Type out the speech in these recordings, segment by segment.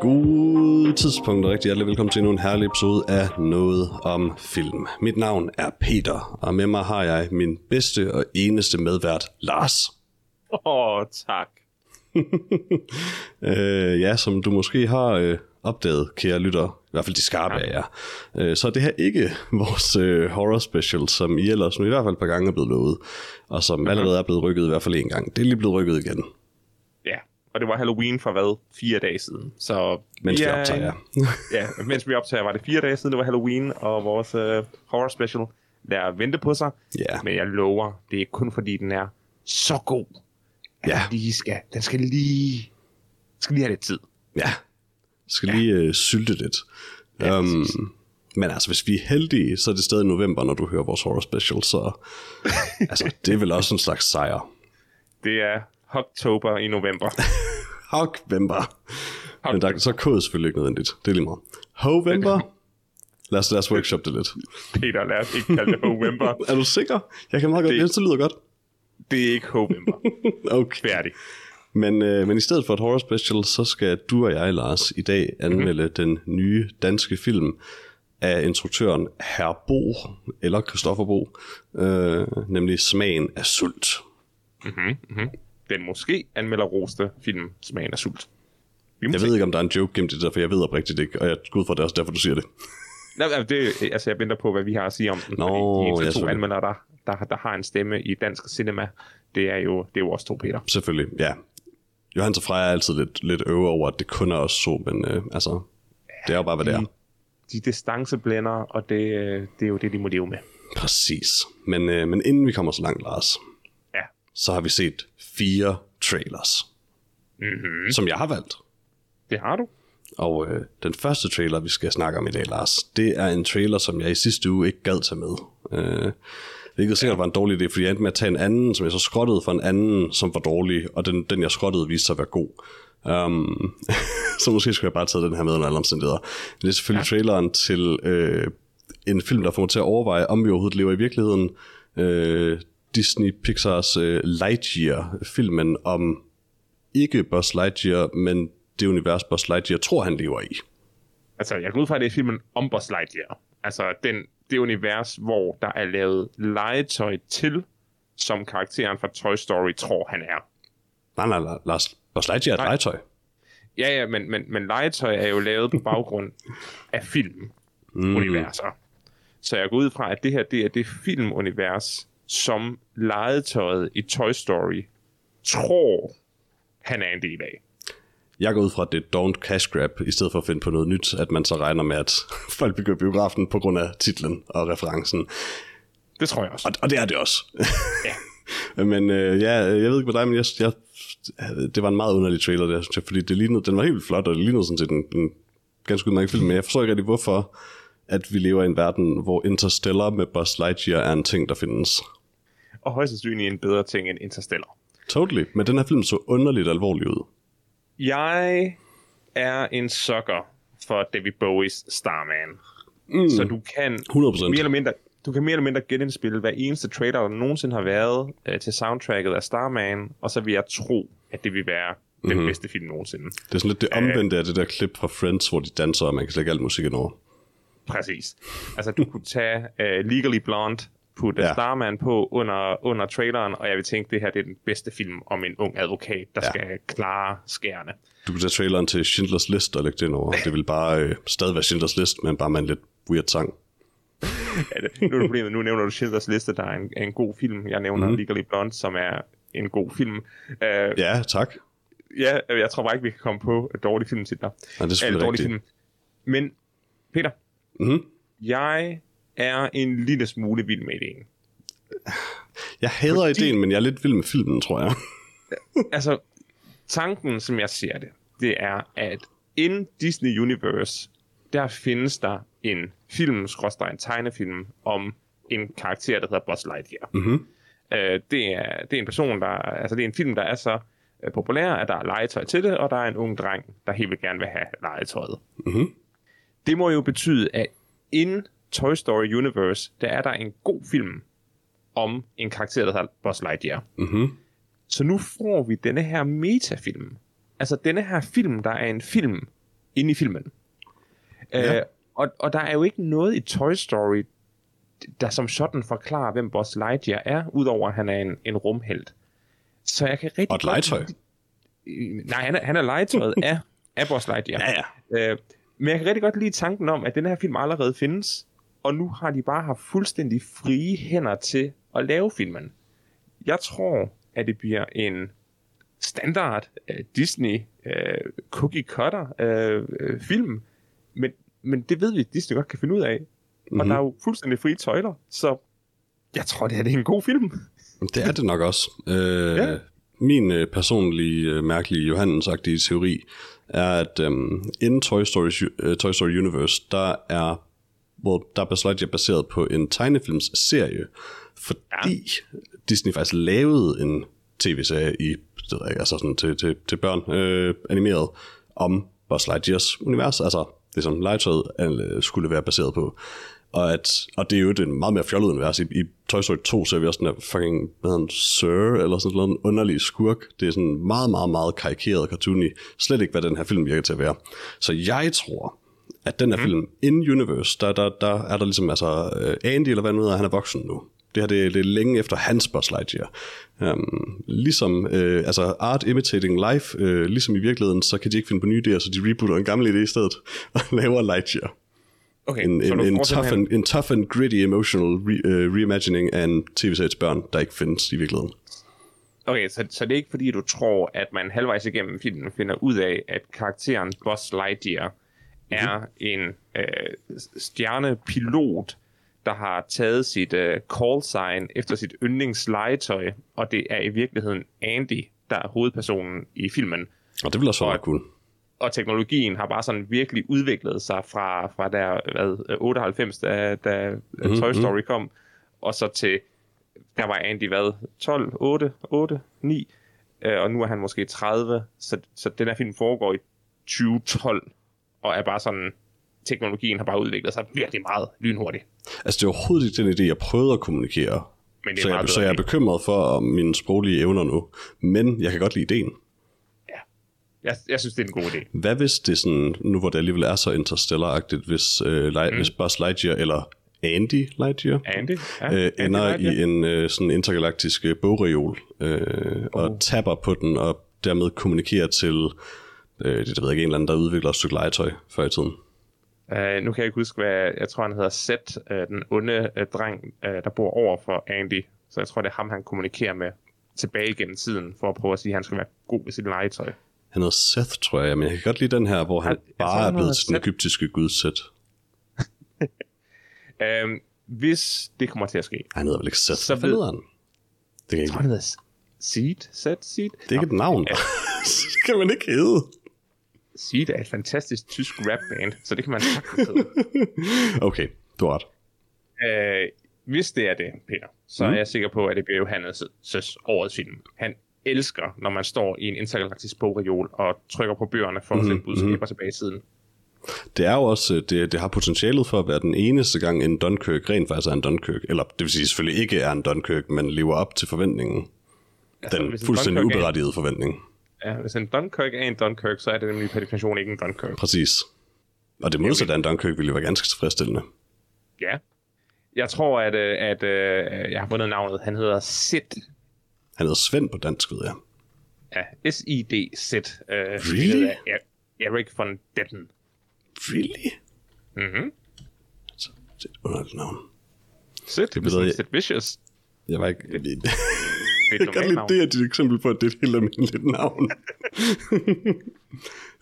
God tidspunkt og rigtig hjertelig velkommen til endnu en herlig episode af Noget om Film. Mit navn er Peter, og med mig har jeg min bedste og eneste medvært, Lars. Åh, oh, tak. øh, ja, som du måske har øh, opdaget, kære lytter, i hvert fald de skarpe af jer, øh, så det her ikke vores øh, horror special, som I ellers nu i hvert fald et par gange er blevet lovet, og som allerede er blevet rykket i hvert fald en gang. Det er lige blevet rykket igen. Ja, og det var Halloween for hvad? Fire dage siden. Så Mens vi er- optager. ja, mens vi optager, var det fire dage siden, det var Halloween, og vores øh, horror special der vente på sig. Ja. Men jeg lover, det er kun fordi, den er så god, at Ja. den, lige skal, den skal lige, skal lige have lidt tid. Ja, skal lige øh, sylte lidt. Ja, um, præcis. men altså, hvis vi er heldige, så er det stadig november, når du hører vores horror special, så altså, det er vel også en slags sejr. Det er Oktober i november. Hogvember. Men der, så er kode selvfølgelig ikke nødvendigt. Det er lige meget. Hovember? Lad os, lad os workshop det lidt. Peter, lad os ikke kalde det November. Er du sikker? Jeg kan meget godt. Det- Det, lyder godt. Det er ikke November. Okay. Færdig. Men, øh, men i stedet for et horror special, så skal du og jeg, Lars, i dag anmelde mm-hmm. den nye danske film af instruktøren Herr Bo, eller Christoffer Bo, øh, nemlig Smagen af sult. Den måske anmelder roste film Smagen af sult. Vi Jeg se. ved ikke, om der er en joke gemt i det, der, for jeg ved oprigtigt ikke, og jeg går ud fra det er også derfor, du siger det. Nej, nej, det, altså, jeg venter på, hvad vi har at sige om den. Nå, fordi de ja, eneste to anmeldere, der, der, der har en stemme i dansk cinema, det er jo, det er jo også to Peter. Selvfølgelig, ja. Johannes og Freja er altid lidt, lidt øve over, at det kun er os to, men øh, altså, det er jo bare, hvad det er. De distanceblænder, og det, øh, det er jo det, de må leve med. Præcis. Men, øh, men inden vi kommer så langt, Lars, Ja, så har vi set fire trailers, mm-hmm. som jeg har valgt. det har du. Og øh, den første trailer, vi skal snakke om i dag, Lars, det er en trailer, som jeg i sidste uge ikke gad tage med. Øh, hvilket sikkert var en dårlig idé, fordi jeg endte med at tage en anden, som jeg så skrottede for en anden, som var dårlig, og den, den jeg skrottede viste sig at være god. Um, så måske skulle jeg bare tage den her med under alle omstændigheder. Men det er selvfølgelig ja. traileren til øh, en film, der får mig til at overveje, om vi overhovedet lever i virkeligheden. Øh, Disney Pixars øh, Lightyear-filmen om ikke Buzz Lightyear, men det univers, Buzz Lightyear tror, han lever i. Altså, jeg går ud fra, at det er filmen om Buzz Lightyear. Altså, den, det univers, hvor der er lavet legetøj til, som karakteren fra Toy Story tror, han er. Nej, nej, Lars. Buzz Lightyear er et legetøj. Ja, ja, men, men, men legetøj er jo lavet på baggrund af filmuniverser. Mm. Så jeg går ud fra, at det her det er det filmunivers, som legetøjet i Toy Story tror, han er en del af. Jeg går ud fra, at det er don't cash grab, i stedet for at finde på noget nyt, at man så regner med, at folk begynder biografen på grund af titlen og referencen. Det tror jeg også. Og, og det er det også. Ja. men øh, ja, jeg ved ikke med dig, men jeg, jeg, det var en meget underlig trailer der, synes jeg, fordi det lignede, den var helt flot, og det lignede sådan set en, en ganske udmærket film, men jeg forstår ikke rigtig, hvorfor at vi lever i en verden, hvor Interstellar med Buzz Lightyear er en ting, der findes. Og højst sandsynligt en bedre ting end Interstellar. Totally, men den her film så underligt alvorlig ud. Jeg er en sucker for David Bowies Starman. Mm. Så du kan 100%. mere eller mindre du kan mere eller mindre genindspille hver eneste trailer, der nogensinde har været øh, til soundtracket af Starman, og så vil jeg tro, at det vil være den mm-hmm. bedste film nogensinde. Det er sådan lidt det omvendte af det der klip fra Friends, hvor de danser, og man kan slække alt musikken over. Præcis. Altså, du kunne tage uh, Legally Blonde, putte Ja. Starman på under, under traileren, og jeg vil tænke, det her det er den bedste film om en ung advokat, der Ja. skal klare skærene. Du kan tage traileren til Schindlers List og lægge det ind over. Det vil bare øh, stadig være Schindlers List, men bare med en lidt weird sang. Ja, det, nu er det problemet, nu nævner du Schindlers Liste, der er en, en god film. Jeg nævner mm. Legally Blonde, som er en god film. Uh, ja. Tak. ja, jeg tror bare ikke, vi kan komme på dårlige filmtitler. Nej, det er Eller selvfølgelig dårlige rigtigt. film. Men, Peter, Mhm. jeg er en lille smule vild med ideen. Jeg hader Fordi- ideen, men jeg er lidt vild med filmen, tror jeg. altså, tanken, som jeg ser det, det er, at in Disney Universe, der findes der en film, skråstreg en tegnefilm, om en karakter, der hedder Buzz Lightyear. Mhm. Øh, det, er, det er en person, der... Altså, det er en film, der er så øh, populær, at der er legetøj til det, og der er en ung dreng, der helt vil gerne vil have legetøjet. Mhm. Det må jo betyde, at in Toy Story Universe, der er der en god film om en karakter, der hedder Buzz Lightyear. Mhm. Så nu får vi denne her metafilm. Altså denne her film, der er en film inde i filmen. Ja. Øh, og, og der er jo ikke noget i Toy Story, der som sådan forklarer, hvem Buzz Lightyear er, udover at han er en, en rumhelt. Så jeg kan rigtig Og et godt legetøj. lide- Nej, han er, han er legetøjet af, af Buzz Lightyear. Ja, ja. Øh, men jeg kan rigtig godt lide tanken om, at den her film allerede findes, og nu har de bare haft fuldstændig frie hænder til at lave filmen. Jeg tror, at det bliver en standard uh, Disney uh, cookie cutter uh, uh, film, men, men det ved vi, at Disney godt kan finde ud af. Mm-hmm. Mhm. Og der er jo fuldstændig frie tøjler, så jeg tror, det her det er en god film. Det er det nok også. Øh, Ja. Min øh, personlige, øh, mærkelige Johannes-agtige teori er, at øhm, inden Toy Story, øh, Toy Story Universe, der er, hvor der Buzz Lightyear baseret på en tegnefilmsserie, fordi ja. Disney faktisk lavede en tv-serie i, det ved jeg ikke, altså sådan til, til, til børn, øh, animeret, om Buzz Lightyears univers, altså det som legetøjet øh, skulle være baseret på. Og, at, og det er jo et meget mere fjollet univers. I, I Toy Story 2 ser vi også den der fucking, hvad hedder han, Sir, eller sådan noget, en underlig skurk. Det er sådan meget, meget, meget karikeret cartoony. Slet ikke, hvad den her film virker til at være. Så jeg tror, at den her mm. film, In Universe, der, der, der er der ligesom, altså, øh, Andy, eller hvad nu hedder, han er voksen nu. Det her, det, det er længe efter hans Buzz Lightyear. Um, ligesom, øh, altså art imitating life, øh, ligesom i virkeligheden, så kan de ikke finde på nye idéer, så de rebooter en gammel idé i stedet, og laver Lightyear. Okay, En, en, en, tough and, en tough and gritty emotional re, uh, reimagining af en tv-serie til børn, der ikke findes i virkeligheden. Okay, så, så det er ikke fordi, du tror, at man halvvejs igennem filmen finder ud af, at karakteren Buzz Lightyear er en øh, stjernepilot, der har taget sit øh, call sign efter sit yndlingslegetøj, og det er i virkeligheden Andy, der er hovedpersonen i filmen. Og det være Og- meget cool. Og teknologien har bare sådan virkelig udviklet sig fra, fra der, hvad, 98, da, da mm-hmm. Toy Story kom, og så til, der var Andy hvad, 12, 8, 8, 9, øh, og nu er han måske 30, så, så den her film foregår i 2012, og er bare sådan, teknologien har bare udviklet sig virkelig meget lynhurtigt. Altså, det er overhovedet ikke den idé, jeg prøvede at kommunikere. Men det er Så jeg, så jeg er bekymret for mine sproglige evner nu. Men jeg kan godt lide ideen. Jeg, jeg synes, det er en god idé. Hvad hvis det sådan, nu hvor det alligevel er så interstellar-agtigt, hvis, øh, Light, mm. hvis Buzz Lightyear eller Andy Lightyear Andy? Ja, øh, Andy ender Lightyear. i en øh, sådan intergalaktisk bogreol øh, og tapper på den og dermed kommunikerer til øh, det, ved jeg ikke, en eller anden, der udvikler et stykke legetøj før i tiden. Uh, nu kan jeg ikke huske, hvad jeg tror, han hedder Seth, uh, den onde uh, dreng, uh, der bor over for Andy. Så jeg tror, det er ham, han kommunikerer med tilbage gennem tiden, for at prøve at sige, at han skal være god ved sit legetøj. Han hedder Seth, tror jeg, men jeg kan godt lide den her, hvor han Jeg- jeg tror, bare er han blevet til den Seth. egyptiske gudsæt. Uh, hvis det kommer til at ske, Han hedder vel ikke Seth? Så Hvad ved- han? Det kan jeg jeg ikke. tror, han hedder Seed? Seth? Seed? Det er ikke et navn. Ja. det kan man ikke hedde. Seed er et fantastisk tysk rapband, så det kan man sagtens. Okay, du har ret. Øh, hvis det er det, Peter, så Mm. er jeg sikker på, at det bliver Johannes' årets film. Han elsker, når man står i en intergalaktisk bogreol og trykker på bøgerne for at sende budskaber tilbage i tiden. Det er jo også, øh, det, det har potentialet for at være den eneste gang, en Dunkirk rent faktisk er en Dunkirk. Eller det vil sige selvfølgelig ikke er en Dunkirk, men lever op til forventningen. Den hvis en fuldstændig er- uberettigede forventning. Ja, hvis en Dunkirk er en Dunkirk, så er det nemlig per definition ikke en Dunkirk. Præcis. Og det modsatte af en Dunkirk ville jo være ganske tilfredsstillende. Ja. Jeg tror, at, øh, at øh, jeg har fundet navnet. Han hedder Sid. Han hedder Svend på dansk, ved jeg. Ja, S-I-D Sid. Øh, Really? Er- Erik von Detten. Really? Mhm. Så, det er et underligt navn. Sid, Det det betyder- er Sid Vicious. Jeg var ikke... Jeg, kan lide, det er et eksempel på, at det er et helt almindeligt navn.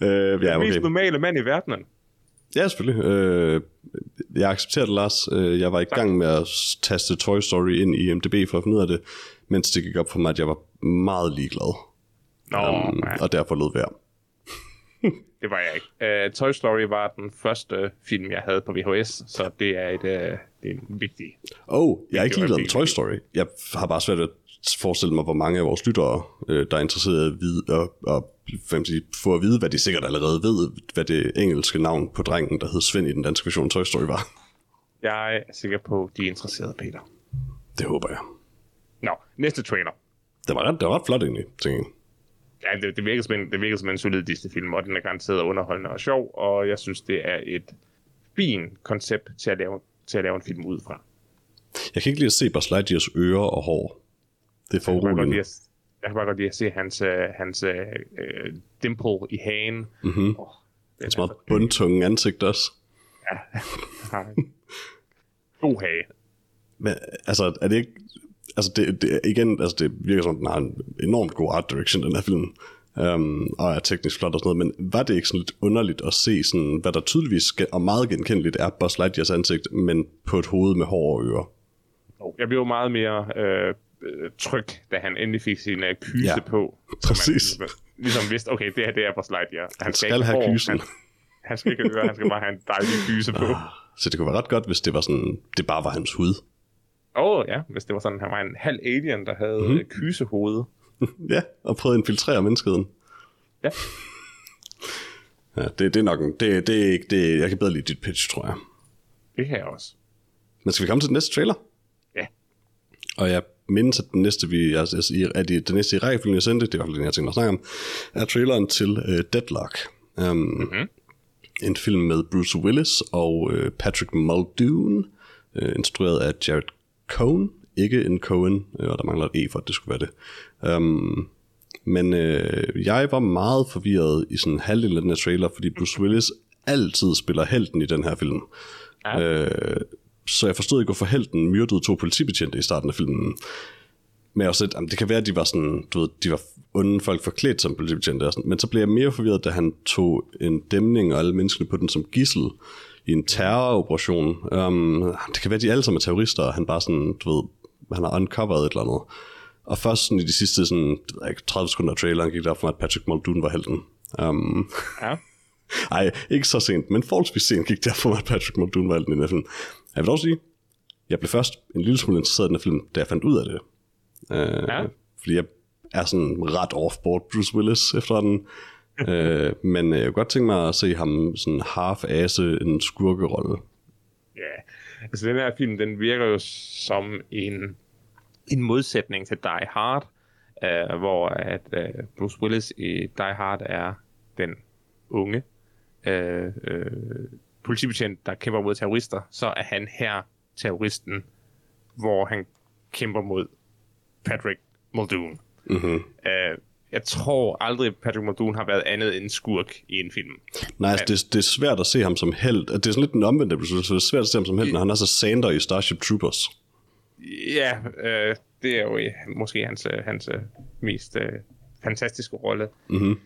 øh, ja, Den mest okay. normale mand i verdenen. Ja, selvfølgelig. Øh, jeg accepterer det, Lars. Øh, jeg var i gang med at taste Toy Story ind i MDB for at finde ud af det, mens det gik op for mig, at jeg var meget ligeglad. Nå, Um, og derfor lød værd. det var jeg ikke. Uh, Toy Story var den første film, jeg havde på VHS, så det er, et, uh, det er en vigtig... Oh, jeg er ikke ligeglad med. Toy Story. Jeg har bare svært at forestille mig, hvor mange af vores lyttere, øh, der er interesseret i at, vide, og, og sige, få at vide, hvad de sikkert allerede ved, hvad det engelske navn på drengen, der hed Svend i den danske version Toy Story var. Jeg er sikker på, de er interesserede, Peter. Det håber jeg. Nå, næste trailer. Det var ret, det var ret flot egentlig, tænker jeg. Ja, det, det, virker som en, det virker som en solid Disney-film, og den er garanteret underholdende og sjov, og jeg synes, det er et fint koncept til at lave, til at lave en film ud fra. Jeg kan ikke lide at se Buzz Lightyears ører og hår. Det er for Jeg kan at, jeg kan bare godt lide at se hans, uh, hans uh, uh, dimple i hagen. Mhm. Oh, Hans meget bundtunge ansigt også. en god hage. Men, altså, er det ikke... Altså, det, det, igen, altså, det virker som, den har en enormt god art direction, den her film. Um, og er teknisk flot og sådan noget, men var det ikke sådan lidt underligt at se, sådan, hvad der tydeligvis og meget genkendeligt er Buzz Lightyears ansigt, men på et hoved med hår og ører? Jeg blev meget mere øh, øh, tryg, da han endelig fik sin øh, kyse Ja, på. Præcis. Man ligesom, ligesom vidste, okay, det her det er Buzz Lightyear. Han skal ikke have kysen. Han, han skal ikke have øre, han skal bare have en dejlig kyse på. Åh, Så det kunne være ret godt, hvis det var sådan, det bare var hans hud. oh, ja, hvis det var sådan, han var en halv alien, der havde Mhm. mm-hmm. kysehoved. ja, og prøvede at infiltrere menneskeheden. Ja. Ja, det, det er nok en, det, det er ikke, det, jeg kan bedre lide dit pitch, tror jeg. Det her også. Men skal vi komme til den næste trailer? Ja. Og jeg mindes, at den næste, vi, altså, at det, den næste i rækkefølgen, jeg sendte, det er i hvert fald den, jeg tænker at snakke om, er traileren til uh, Deadlock. Um, mm-hmm. En film med Bruce Willis og uh, Patrick Muldoon, uh, instrueret af Jared Cohen, ikke en Cohen, øh, og der mangler et E for, at det skulle være det. Um, men øh, jeg var meget forvirret i sådan halvdelen af den her trailer, fordi Bruce Willis altid spiller helten i den her film. Ja. Øh, så jeg forstod ikke, hvorfor helten myrdede to politibetjente i starten af filmen. Men jeg sådan, lidt, jamen, det kan være, at de var sådan, du ved, de var onde folk forklædt som politibetjente. Og sådan. Men så blev jeg mere forvirret, da han tog en dæmning og alle menneskene på den som gissel i en terroroperation. Um, det kan være, at de alle sammen er terrorister, og han bare sådan, du ved, han har uncovered et eller andet. Og først sådan i de sidste sådan, det ved jeg ikke, 30 sekunder af traileren gik der for mig, at Patrick Muldoon var helten. Um, Ja. ej, ikke så sent, men forholdsvis sent gik der for mig, at Patrick Muldoon var helten i den film. Jeg vil dog sige, jeg blev først en lille smule interesseret i den her film, da jeg fandt ud af det. Uh, Ja. Fordi jeg er sådan ret off-board Bruce Willis efter den. uh, men øh, jeg kunne godt tænke mig at se ham sådan half-ase en skurkerolle. Ja, altså den her film, den virker jo som en, en modsætning til Die Hard, uh, hvor at uh, Bruce Willis i Die Hard er den unge uh, uh, politibetjent, der kæmper mod terrorister, så er han her terroristen, hvor han kæmper mod Patrick Muldoon. Mm-hmm. Uh, jeg tror aldrig, Patrick Muldoon har været andet end skurk i en film. Nej, altså, det, det er svært at se ham som held. Det er sådan lidt den omvendte så det er svært at se ham som held, når han er så Sander i Starship Troopers. Ja, øh, det er jo øh, måske hans, øh, hans øh, mest øh, fantastiske rolle. Mhm.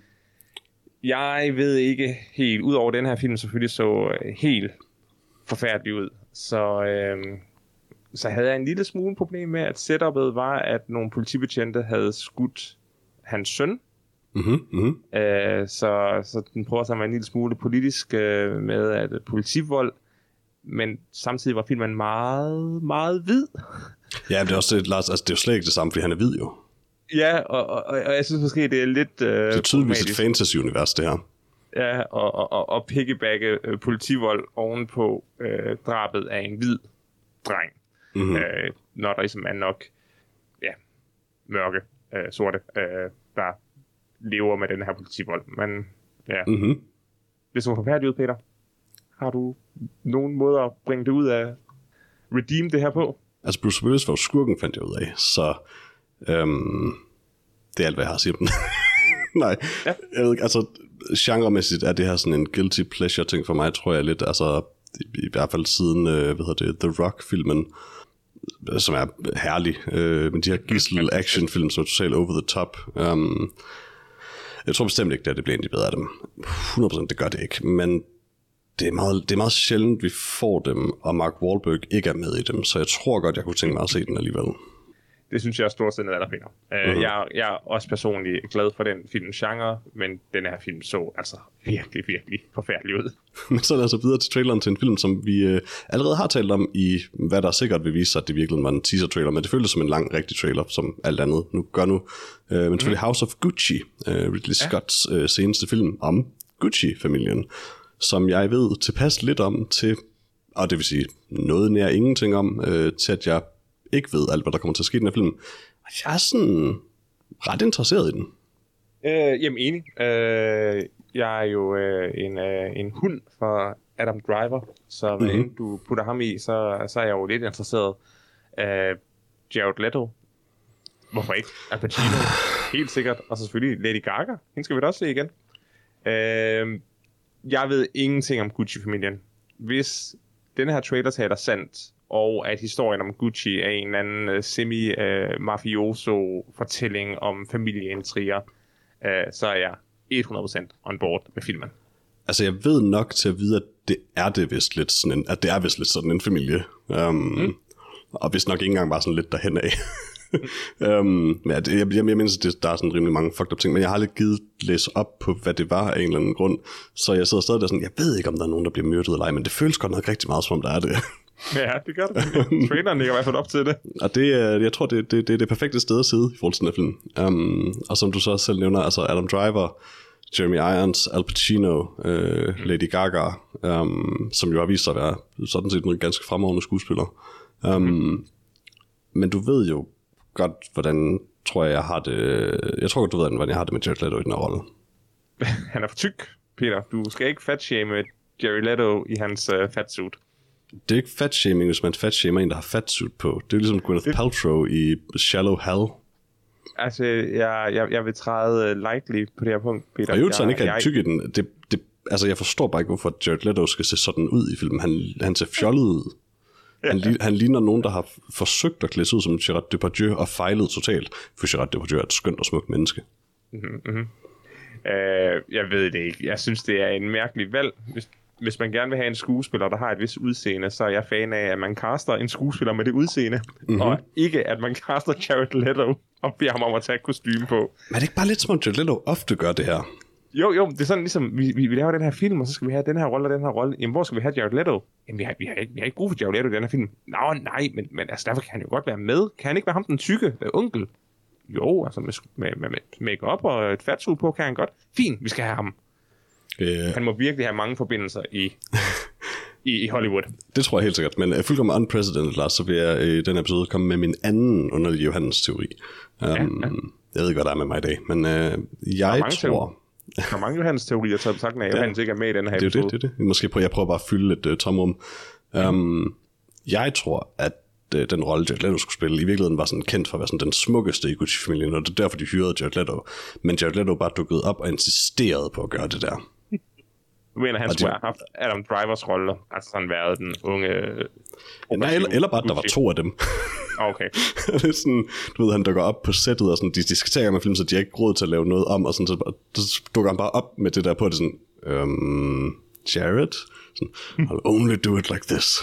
Jeg ved ikke helt, udover den her film selvfølgelig så øh, helt forfærdelig ud, så, øh, så havde jeg en lille smule problem med, at setupet var, at nogle politibetjente havde skudt hans søn, Mm-hmm. Mm-hmm. Øh, så, så den prøver sig med en lille smule politisk øh, med at øh, politivold, men samtidig var filmen meget, meget hvid. Ja, men det er også det, Lars, altså, det er jo slet ikke det samme, fordi han er hvid jo. Ja, og, og, og og jeg synes måske, det er lidt... Øh, Det er tydeligvis et fantasy-univers, det her. Ja, og, og, og, og piggybacke øh, politivold ovenpå øh, drabet af en hvid dreng. Mm-hmm. Mm. Øh, når der ligesom er nok ja, mørke, øh, sorte, øh, der lever med den her politivold. Men ja, mm. Mm-hmm. det så forfærdeligt ud, Peter. Har du nogen måde at bringe det ud af redeem det her på? Altså, Bruce Willis var jo skurken, fandt jeg ud af, så øhm, det er alt, hvad jeg har at sige om den. Nej, ja. Jeg ved altså, genremæssigt er det her sådan en guilty pleasure ting for mig, tror jeg lidt, altså, i, i hvert fald siden, øh, hvad hedder det, The Rock-filmen, øh, som er herlig, øh, men de her gissel actionfilm, som er totalt over the top. Um, jeg tror bestemt ikke, at det bliver de bedre af dem. 100% det gør det ikke, men det er, meget, det er meget sjældent, vi får dem, og Mark Wahlberg ikke er med i dem, så jeg tror godt, jeg kunne tænke mig at se den alligevel. Det synes jeg er stort set der finder. Uh, mm. jeg, jeg er også personligt glad for den filmgenre, men den her film så altså virkelig, virkelig forfærdelig ud. Men så lad os videre til traileren til en film, som vi øh, allerede har talt om i, hvad der sikkert vil vise sig, at det virkelig var en teaser-trailer, men det føltes som en lang, rigtig trailer, som alt andet nu gør nu. Uh, men selvfølgelig mm. House of Gucci, uh, Ridley Scotts uh, seneste film om Gucci-familien, som jeg ved tilpas lidt om til, og det vil sige noget nær ingenting om, uh, til at jeg ikke ved alt, hvad der kommer til at ske i den her film. Jeg er sådan ret interesseret i den. Øh, jamen enig. Øh, jeg er jo øh, en, øh, en hund for Adam Driver, så hvad mm-hmm. du putter ham i, så, så er jeg jo lidt interesseret. Øh, Jared Leto. Hvorfor ikke? Al Pacino. Helt sikkert. Og så selvfølgelig Lady Gaga. Hende skal vi da også se igen. Øh, jeg ved ingenting om Gucci-familien. Hvis den her trailer taler sandt, og at historien om Gucci er en eller anden uh, semi-mafioso-fortælling om familieintriger, uh, så er jeg 100% on board med filmen. Altså, jeg ved nok til at vide, at det er det vist lidt sådan en, at det er vist lidt sådan en familie. Um, mm. Og hvis nok ikke engang bare sådan lidt derhen af. um, men jeg, jeg, jeg, jeg mindes, at det, der er sådan rimelig mange fucked up ting, men jeg har lidt givet læse op på, hvad det var af en eller anden grund. Så jeg sidder stadig der sådan, jeg ved ikke, om der er nogen, der bliver myrdet eller ej, men det føles godt nok rigtig meget, som om der er det. Ja, det gør det. Traileren ligger i hvert fald op til det. Og det, jeg tror, det, det, det er det perfekte sted at sidde i forhold til film. Um, og som du så selv nævner, altså Adam Driver, Jeremy Irons, Al Pacino, uh, Lady Gaga, um, som jo har vist sig at være sådan set en ganske fremragende skuespiller. Um, mm. Men du ved jo godt, hvordan tror jeg, jeg har det... Jeg tror godt, du ved, hvordan jeg har det med Jared Leto i den her rolle. Han er for tyk, Peter. Du skal ikke fatshame Jerry Leto i hans uh, fatsuit det er ikke fatshaming, hvis man fatshamer en, der har fatsuit på. Det er ligesom Gwyneth det... Paltrow i Shallow Hell. Altså, jeg, jeg, jeg vil træde uh, lightly på det her punkt, Peter. Og jo, så han ikke er tyk i den. Det, det, altså, jeg forstår bare ikke, hvorfor Jared Leto skal se sådan ud i filmen. Han, han ser fjollet ud. Han, ja. han ligner nogen, der har forsøgt at klæde sig ud som Gerard Depardieu og fejlet totalt. For Gerard Depardieu er et skønt og smukt menneske. Mm-hmm. Uh, jeg ved det ikke. Jeg synes, det er en mærkelig valg, hvis, hvis man gerne vil have en skuespiller, der har et vis udseende, så er jeg fan af, at man caster en skuespiller med det udseende, mm-hmm. og ikke at man caster Jared Leto og beder ham om at tage kostume på. Men er det ikke bare lidt som, Jared Leto ofte gør det her? Jo, jo, det er sådan ligesom, vi, vi, vi laver den her film, og så skal vi have den her rolle og den her rolle. Jamen, hvor skal vi have Jared Leto? Jamen, vi har, vi har, ikke, vi har ikke brug for Jared Leto i den her film. Nå, nej, men, men altså, derfor kan han jo godt være med. Kan han ikke være ham den tykke øh, onkel? Jo, altså med, med, med, med make-up og et fatsuit på kan han godt. Fint, vi skal have ham. Øh, Han må virkelig have mange forbindelser i, i, i Hollywood. Det tror jeg helt sikkert, men uh, fuldkommen unprecedented, Lars, så vil jeg i den episode komme med min anden underlige Johannes teori. Um, ja, ja. Jeg ved ikke, hvad der er med mig i dag, men uh, jeg tror... Der er mange Johannes teorier, så sagt, at Johannes ikke er med i den her det er episode. Det, det er det. Måske prøver jeg prøver bare at fylde et uh, tomrum. Um, jeg tror, at uh, den rolle, Jared Leto skulle spille, i virkeligheden var sådan kendt for at være sådan den smukkeste i Gucci-familien, og det er derfor, de hyrede Jared Leto. Men Jared Leto bare dukkede op og insisterede på at gøre det der. Du mener, han skulle have haft Adam Drivers rolle, altså sådan været den unge... Ja, nej, eller, eller bare, at der var to af dem. Okay. det er sådan, du ved, han dukker op på sættet, og sådan, de, de skal tage med film, så de har ikke råd til at lave noget om, og sådan, så, så dukker han bare op med det der på, det sådan, um, Jared? Sådan, I'll only do it like this.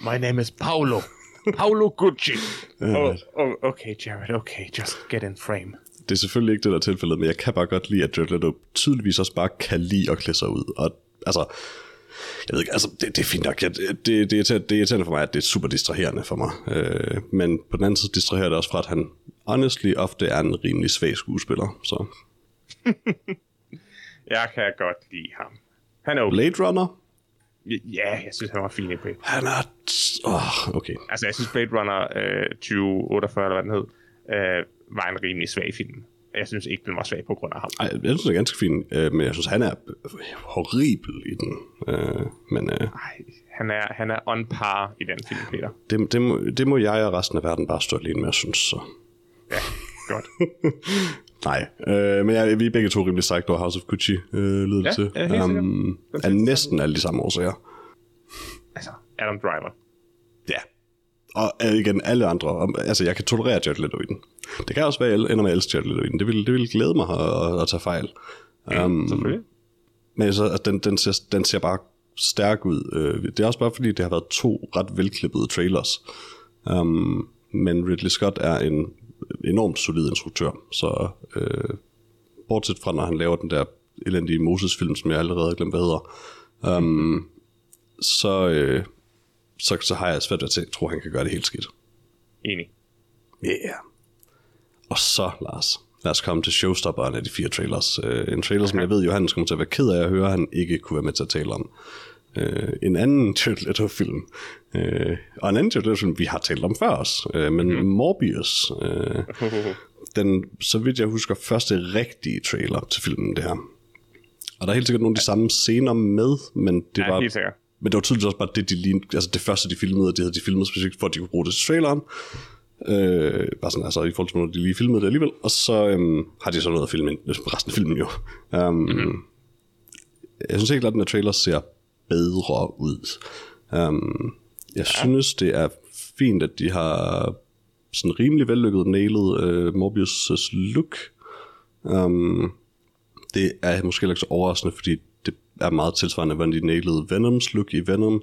My name is Paolo. Paolo Gucci. oh, oh, okay, Jared, okay, just get in frame det er selvfølgelig ikke det, der er tilfældet, men jeg kan bare godt lide, at Jared Leto tydeligvis også bare kan lide at klæde sig ud. Og altså, jeg ved ikke, altså, det, det er fint nok. Jeg, det, det, det, er, det er irriterende for mig, at det er super distraherende for mig. Øh, men på den anden side distraherer det også fra, at han honestly ofte er en rimelig svag skuespiller. Så. jeg kan godt lide ham. Han er okay. Blade Runner? Ja, jeg synes, han var fin i Blade. Han er... Oh, okay. Altså, jeg synes, Blade Runner øh, 2048, eller hvad den hed, øh, var en rimelig svag film. Jeg synes ikke, den var svag på grund af ham. Ej, jeg synes, den er ganske fin, øh, men jeg synes, han er horribel i den. Øh, men, øh, Ej, han er, han er on par i den film, Peter. Det, det, må, det må jeg og resten af verden bare stå alene med, jeg synes så. Ja, godt. Nej, øh, men jeg, vi er begge to rimelig sagt over House of Gucci, øh, lyder ja, det til. Ja, um, er næsten alle de samme årsager. Altså, Adam Driver. Og øh, igen, alle andre. Altså, jeg kan tolerere Jared Leto i den. Det kan også være, at jeg ender med at elske Jared Leto i den. Det vil, det vil glæde mig at, at, at tage fejl. Ja, um, selvfølgelig. Men så, altså, den, den, ser, den ser bare stærk ud. Uh, det er også bare fordi, det har været to ret velklippede trailers. Um, men Ridley Scott er en enormt solid instruktør, så øh, bortset fra, når han laver den der elendige Moses-film, som jeg allerede har glemt, hvad hedder, um, så, øh, så, så har jeg svært ved at tro, at han kan gøre det helt skidt. Enig. Yeah. Og så, Lars, lad os komme til showstopperen af de fire trailers. Uh, en trailer, som jeg ved, Johannes kommer til at være ked af at høre, at han ikke kunne være med til at tale om. Uh, en anden Jared Leto-film, uh, og en anden Jared Leto-film, vi har talt om før os, uh, men mm. Morbius. Uh, den, så vidt jeg husker, første rigtige trailer til filmen, det her. Og der er helt sikkert nogle af de samme scener med, men det Ja, var... Men det var tydeligvis også bare det, de lignede, altså det første, de filmede, det havde de filmet specifikt, for at de kunne bruge det til traileren. Øh, bare sådan, altså i forhold til, når de lige filmede det alligevel. Og så øhm, har de så noget at filme resten af filmen jo. Um, mm-hmm. Jeg synes helt klart, at den her trailer ser bedre ud. Um, jeg ja. synes, det er fint, at de har sådan rimelig vellykket nailet øh, Morbius' look. Um, det er måske ikke så overraskende, fordi er meget tilsvarende, hvordan de nailede Venoms look i Venom.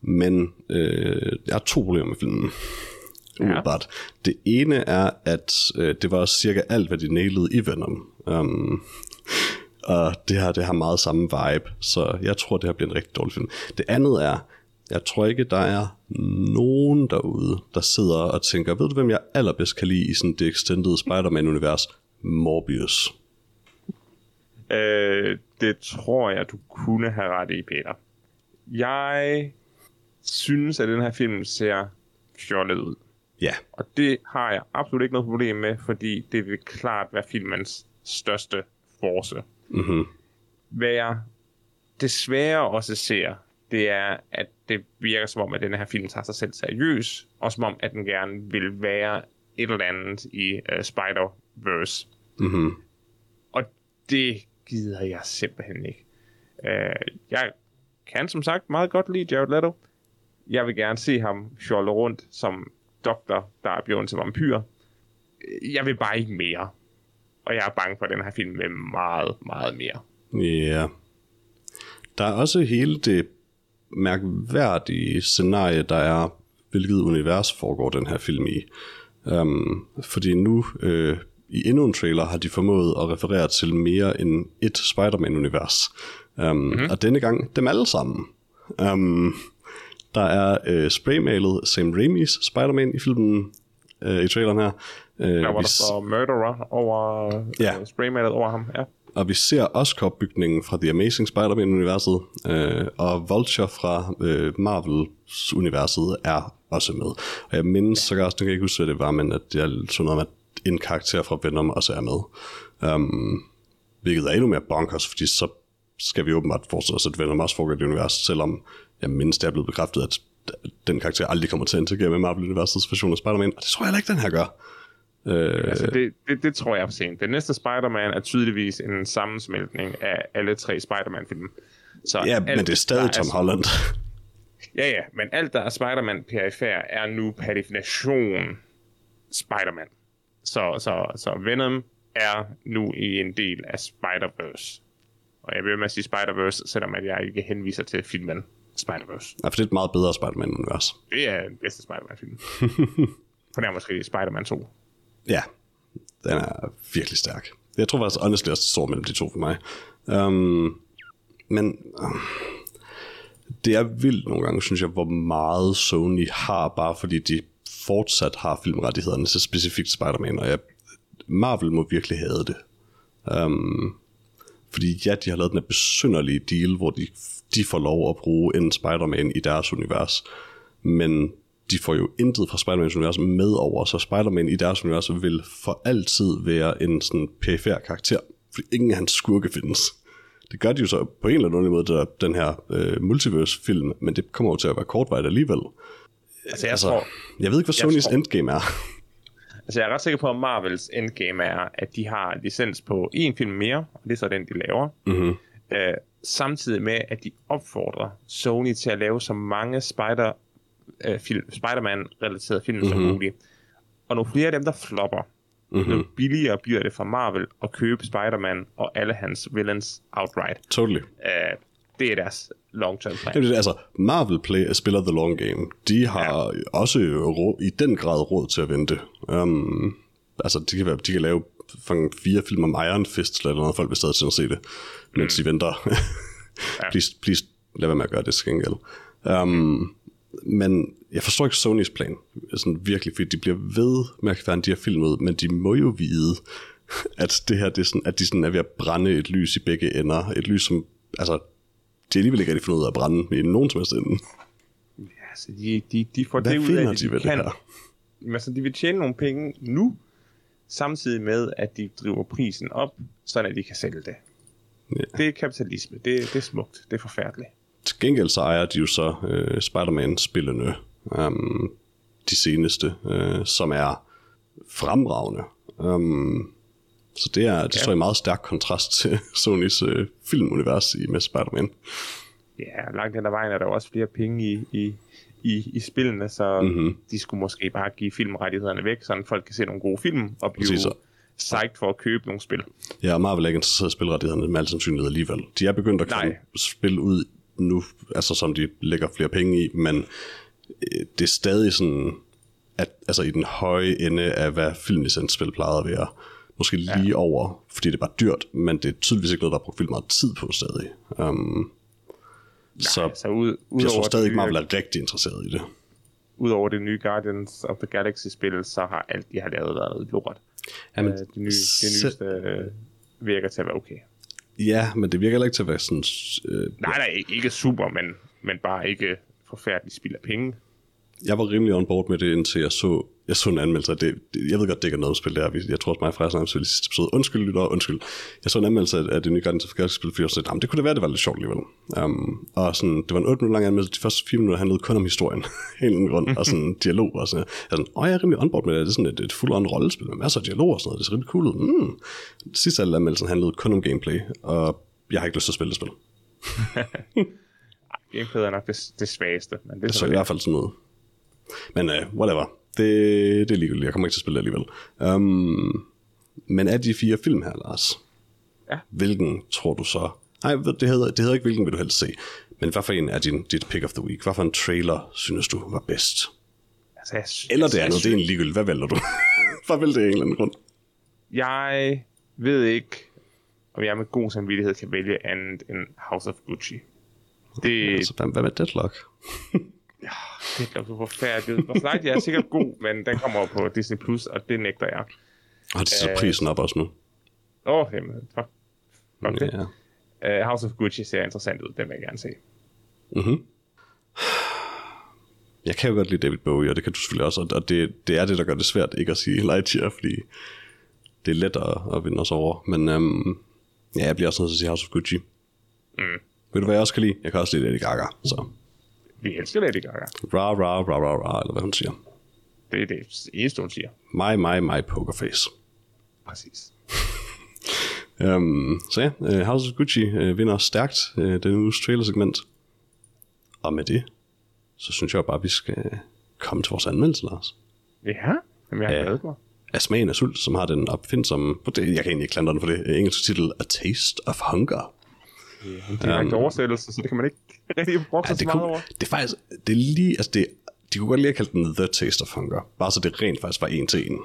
Men øh, jeg har to problemer med filmen. Umiddelbart. Det ene er, at øh, det var cirka alt, hvad de nailede i Venom. Um, og det her, det har meget samme vibe, så jeg tror, det her bliver en rigtig dårlig film. Det andet er, jeg tror ikke, der er nogen derude, der sidder og tænker, ved du, hvem jeg allerbedst kan lide i sådan det extended Spider-Man-univers? Morbius. Øh, det tror jeg, du kunne have ret i, Peter. Jeg synes, at den her film ser fjollet ud. Ja, Og det har jeg absolut ikke noget problem med, fordi det vil klart være filmens største force. Mhm. Hvad jeg desværre også ser, det er, at det virker som om, at den her film tager sig selv seriøs, og som om, at den gerne vil være et eller andet i uh, Spider-Verse. Mhm. Og det gider jeg simpelthen ikke. Øh, jeg kan som sagt meget godt lide Jared Leto. Jeg vil gerne se ham sjolle rundt som doktor, der er blevet til vampyr. Jeg vil bare ikke mere. Og jeg er bange for, at den her film vil meget, meget mere. Ja. Der er også hele det mærkværdige scenarie, der er, hvilket univers foregår den her film i. Um, fordi nu, øh, i endnu en trailer, har de formået at referere til mere end et Spider-Man-univers. Um, mm-hmm. Og denne gang dem alle sammen. Um, der er øh, spraymalet Sam Raimis Spider-Man i filmen, øh, i traileren her. Øh, Der var vi der så Murderer over Ja. ja. spraymalet over ham. Ja. Og vi ser Oscorp-bygningen fra The Amazing Spider-Man-universet, øh, og Vulture fra øh, Marvel-universet er også med. Og jeg mindes sågar også, nu kan jeg ikke huske, hvad det var, men at jeg så noget om, at en karakter fra Venom også er med. Um, hvilket er endnu mere bonkers, fordi så skal vi åbenbart forestille os, at Venom også foregår i det univers, selvom jeg mindes, det er blevet bekræftet, at den karakter aldrig kommer til at interagere med Marvel-universets version af Spider-Man, og det tror jeg heller ikke, den her gør. Øh, Altså, det, det, det tror jeg er for sent. Den næste Spider-Man er tydeligvis en sammensmeltning af alle tre Spider-Man-film. Så ja, men det er stadig Tom Holland. Ja, ja, men alt, der er Spider-Man perifær, er nu per definition Spider-Man. Så, så, så Venom er nu i en del af Spider-Verse. Og jeg vil med at sige Spider-Verse, selvom at jeg ikke henviser til filmen Spider-Verse. Ja, for det er et meget bedre Spider-Man-univers. Det er den bedste Spider-Man-film. For der er måske Spider-Man 2. Ja, den er virkelig stærk. Jeg tror faktisk, honestly, også det står mellem de to for mig. Um, men um, det er vildt nogle gange, synes jeg, hvor meget Sony har, bare fordi de fortsat har filmrettighederne til specifikt Spider-Man, og jeg, Marvel må virkelig have det. Um, fordi ja, de har lavet den her besynderlige deal, hvor de, de får lov at bruge en Spider-Man i deres univers, men de får jo intet fra Spider-Mans univers med over, så Spider-Man i deres univers vil for altid være en sådan perifær karakter, fordi ingen af hans skurke findes. Det gør de jo så på en eller anden måde, der, den her øh, multiverse-film, men det kommer jo til at være kortvejt alligevel. Altså, jeg, Altså, tror, jeg ved ikke, hvad Sonys tror- endgame er. altså, jeg er ret sikker på, at Marvels endgame er, at de har licens på en film mere, og det er så den, de laver. Mm-hmm. Øh, samtidig med, at de opfordrer Sony til at lave så mange Spider, øh, film, Spider-Man-relaterede film mm-hmm. som muligt. Og nu flere af dem, der flopper, mm-hmm. Mhm. nu billigere bliver det for Marvel at købe Spider-Man og alle hans villains outright. Totally. Øh, det er deres long-term plan. Jamen, det er, altså, Marvel play, spiller the long game. De har ja. også råd, i den grad råd til at vente. Um, altså, de kan, de kan lave fire film om Iron Fist, eller noget, folk vil stadig til at se det, mens mm. de venter. please, please, lad være med at gøre det, skal um, Men jeg forstår ikke Sonys plan, sådan virkelig, fordi de bliver ved med at fjerne de her film ud, men de må jo vide, at det her, det er sådan, at de sådan er ved at brænde et lys i begge ender. Et lys, som, altså, de alligevel ikke rigtig fundet ud af at brænde i nogen som helst ende. Ja, så de, de, de får Hvad det ud af, de, de kan. Det her? Altså, de vil tjene nogle penge nu, samtidig med, at de driver prisen op, så at de kan sælge det. Ja. Det er kapitalisme. Det, det er smukt. Det er forfærdeligt. Til gengæld så ejer de jo så øh, Spider-Man-spillene, um, de seneste, øh, som er fremragende. Um, så det, er, det ja. står i meget stærk kontrast til Sonys øh, filmunivers i med Spider-Man. Ja, langt hen ad vejen er der også flere penge i, i, i, i spillene, så mm-hmm. de skulle måske bare give filmrettighederne væk, så folk kan se nogle gode film og blive Præcis. psyched for at købe nogle spil. Ja, og Marvel er ikke interesseret i spilrettighederne med al sandsynlighed alligevel. De er begyndt at kunne spille ud nu, altså som de lægger flere penge i, men øh, det er stadig sådan, at, altså i den høje ende af, hvad filmlicensspil plejede at være. Måske lige ja. over, fordi det er bare dyrt, men det er tydeligvis ikke noget, der er brugt vildt meget tid på stadig. Um, Nej, så, så ud, ud jeg tror stadig ikke, Marvel er rigtig interesseret i det. Udover det nye Guardians of the Galaxy-spil, så har alt, de har lavet, været lort. Ja, men, uh, det, nye, det nyeste uh, virker til at være okay. Ja, men det virker heller ikke til at være sådan... Uh, nej, nej, ikke super, men, men bare ikke forfærdeligt spild af penge jeg var rimelig on board med det, indtil jeg så, jeg så en anmeldelse af det. Jeg ved godt, det ikke er noget spil der. Jeg tror også mig fra snakkede i sidste episode. Undskyld, lytter, undskyld. Jeg så en anmeldelse af det nye Guardians of Galaxy spil, fordi jeg sagde, det kunne det være, det var lidt sjovt alligevel. Um, og sådan, det var en 8 minutter lang anmeldelse. De første 4 minutter handlede kun om historien. Helt en grund. og sådan dialog og sådan. Jeg, sådan, Åh, jeg er rimelig on board med det. Det er sådan et, et full-on rollespil med masser af dialog og sådan noget. Det ser rigtig cool ud. Mm. Sidste af anmeldelsen handlede kun om gameplay, og jeg har ikke lyst til at spille det spil. Gameplay er nok det, det svageste. Men det er så i hvert fald sådan noget. Men uh, whatever. Det, det er ligegyldigt. Jeg kommer ikke til at spille det alligevel. Um, men af de fire film her, Lars, ja. hvilken tror du så... Nej, det hedder, det hedder ikke, hvilken vil du helst se. Men hvad for en er din, dit pick of the week? Hvad for en trailer synes du var bedst? Altså, jeg, Eller det andet, det er en ligegyldigt. Hvad vælger du? hvad vil det en eller anden grund? Jeg ved ikke, om jeg med god samvittighed kan vælge andet end House of Gucci. Det... Altså, hvad med Deadlock? Ja, det er så forfærdeligt. Og Slide er sikkert god, men den kommer på Disney+, Plus, og det nægter jeg. Har de så uh, prisen op også nu? Åh, oh, jamen, fuck. fuck det. Ja. Uh, House of Gucci ser interessant ud, den vil jeg gerne se. Mhm. Jeg kan jo godt lide David Bowie, og det kan du selvfølgelig også, og det, det er det, der gør det svært ikke at sige Lightyear, fordi det er let at, at vinde os over. Men um, ja, jeg bliver også nødt til at sige House of Gucci. Mm. Ved du, hvad jeg også kan lide? Jeg kan også lide Lady Gaga, så... Vi elsker Lady Gaga. Ra, ra, ra, ra, ra, eller hvad hun siger. Det er det eneste, hun siger. My, my, my pokerface. Præcis. um, så ja, uh, House of Gucci uh, vinder stærkt uh, den uges trailer-segment. Og med det, så synes jeg bare, at vi skal komme til vores anmeldelse, Lars. Ja, jamen jeg har glædet mig. Af smagen af sult, som har den opfindsomme, jeg kan egentlig ikke klandre den for det, engelske titel, A Taste of Hunger. Ja, det er en um, oversættelse, så det kan man ikke rigtig bruge ja, det, kunne, over. det er faktisk, det er lige, altså det, de kunne godt lige have kaldt den The Taste of Hunger, bare så det rent faktisk var en til en.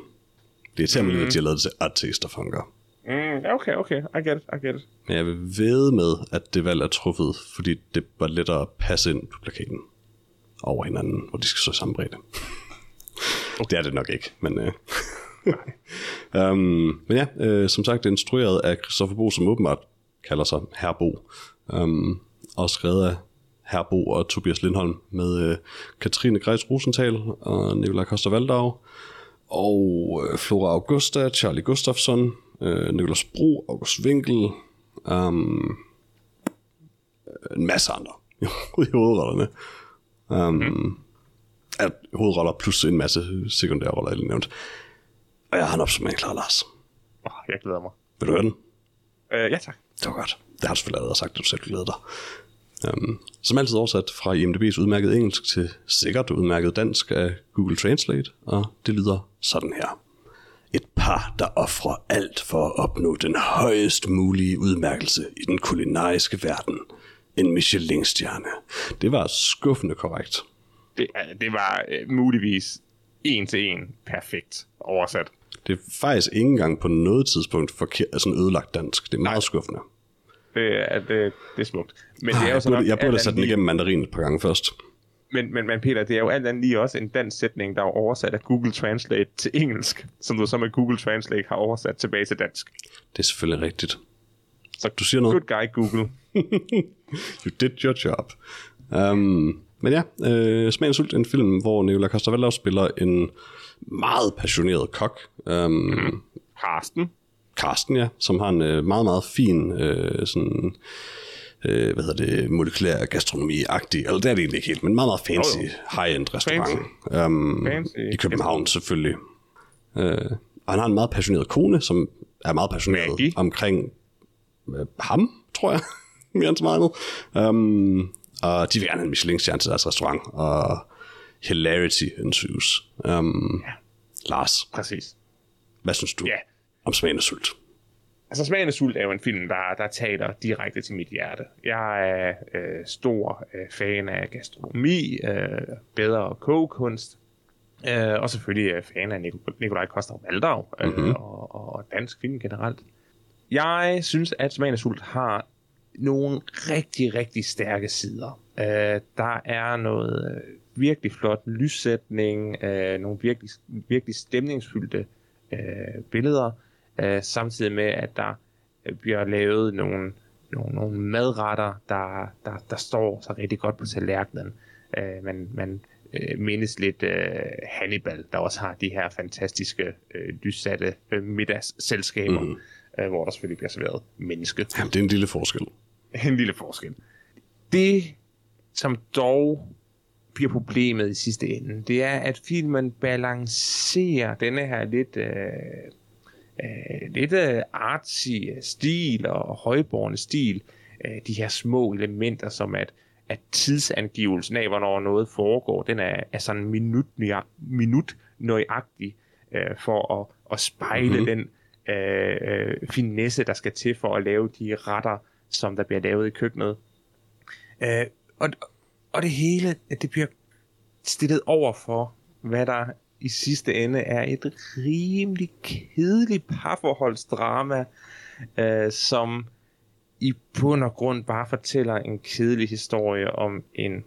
Det er simpelthen, mm. at de har lavet det til A Taste of Hunger. Mm, okay, okay, I get it, I get it. Men jeg vil ved med, at det valg er truffet, fordi det var lettere at passe ind på plakaten over hinanden, hvor de skal så sammenbrede. Okay. Det er det nok ikke, men... Øh. um, men ja, øh, som sagt, det er instrueret af Christoffer Bo, som åbenbart kalder sig Herbo. Um, og skrevet af Herbo og Tobias Lindholm med uh, Katrine Greis Rosenthal og Nikolaj Koster Valdau og uh, Flora Augusta, Charlie Gustafsson, uh, Nicolas Bro, August Winkel, um, en masse andre i hovedrollerne. Um, mm. at hovedroller plus en masse sekundære roller, jeg lige nævnt. Og jeg har en opsummering klar, Lars. Oh, jeg glæder mig. Vil du høre den? Uh, ja, tak. Det var godt. Det har du selvfølgelig allerede sagt, at du selv glæder dig. Um, som altid oversat fra IMDb's udmærket engelsk til sikkert udmærket dansk af Google Translate, og det lyder sådan her. Et par, der offrer alt for at opnå den højest mulige udmærkelse i den kulinariske verden. en Michelin-stjerne. Det var skuffende korrekt. Det, det var uh, muligvis en til en perfekt oversat. Det er faktisk ikke engang på noget tidspunkt forkert, altså ødelagt dansk. Det er meget Nej. skuffende. Det er, det, det er smukt. Men det er jo sådan, jeg burde have sat den igennem mandarin et par gange først. Men, men, men Peter, det er jo alt andet lige også en dansk sætning, der er oversat af Google Translate til engelsk, som du så med Google Translate har oversat tilbage til dansk. Det er selvfølgelig rigtigt. Så du siger noget. Good guy, Google. you did your job. Um, men ja, øh, Smagen Sult en film, hvor Nicola Costa spiller en meget passioneret kok. Um, mm. Carsten. Ja, som har en øh, meget, meget fin øh, sådan, øh, hvad hedder det, molekylær gastronomi-agtig, eller det er det egentlig ikke helt, men meget, meget fancy, oh, high-end restaurant. Fancy. Um, fancy. I København selvfølgelig. Øh, og han har en meget passioneret kone, som er meget passioneret Maggie. omkring øh, ham, tror jeg, mere end så meget Um, og de vil gerne have en Michelin-stjerne til deres restaurant, og hilarity ensues. Um, ja. Lars. Præcis. Hvad synes du? Ja om Smagen af Sult? Altså, Smagen af Sult er jo en film, der, der taler direkte til mit hjerte. Jeg er øh, stor øh, fan af gastronomi, øh, bedre kogekunst, øh, og selvfølgelig øh, fan af Nikolaj Koster Valdau øh, mm-hmm. og, og dansk film generelt. Jeg synes, at Smagen af Sult har nogle rigtig, rigtig stærke sider. Øh, der er noget øh, virkelig flot lyssætning, øh, nogle virkelig, virkelig stemningsfyldte øh, billeder, øh, samtidig med, at der øh, bliver lavet nogle, nogle, nogle madretter, der, der, der står så rigtig godt på tallerkenen. Øh, man, man øh, mindes lidt øh, Hannibal, der også har de her fantastiske øh, lyssatte øh, middagsselskaber, mm. øh, hvor der selvfølgelig bliver serveret menneske. Jamen, det er en lille forskel. En lille forskel. Det, som dog bliver problemet i sidste ende, det er, at filmen balancerer denne her lidt øh, øh, lidt øh, artsy stil og højborne stil, øh, de her små elementer, som at, at tidsangivelsen af, hvornår noget foregår, den er, er sådan minut, minut nøjagtig øh, for at, at spejle mm-hmm. den øh, øh, finesse, der skal til for at lave de retter, som der bliver lavet i køkkenet. Øh, og, og det hele, det bliver stillet over for, hvad der i sidste ende er et rimelig kedeligt parforholdsdrama, øh, som i bund og grund bare fortæller en kedelig historie om en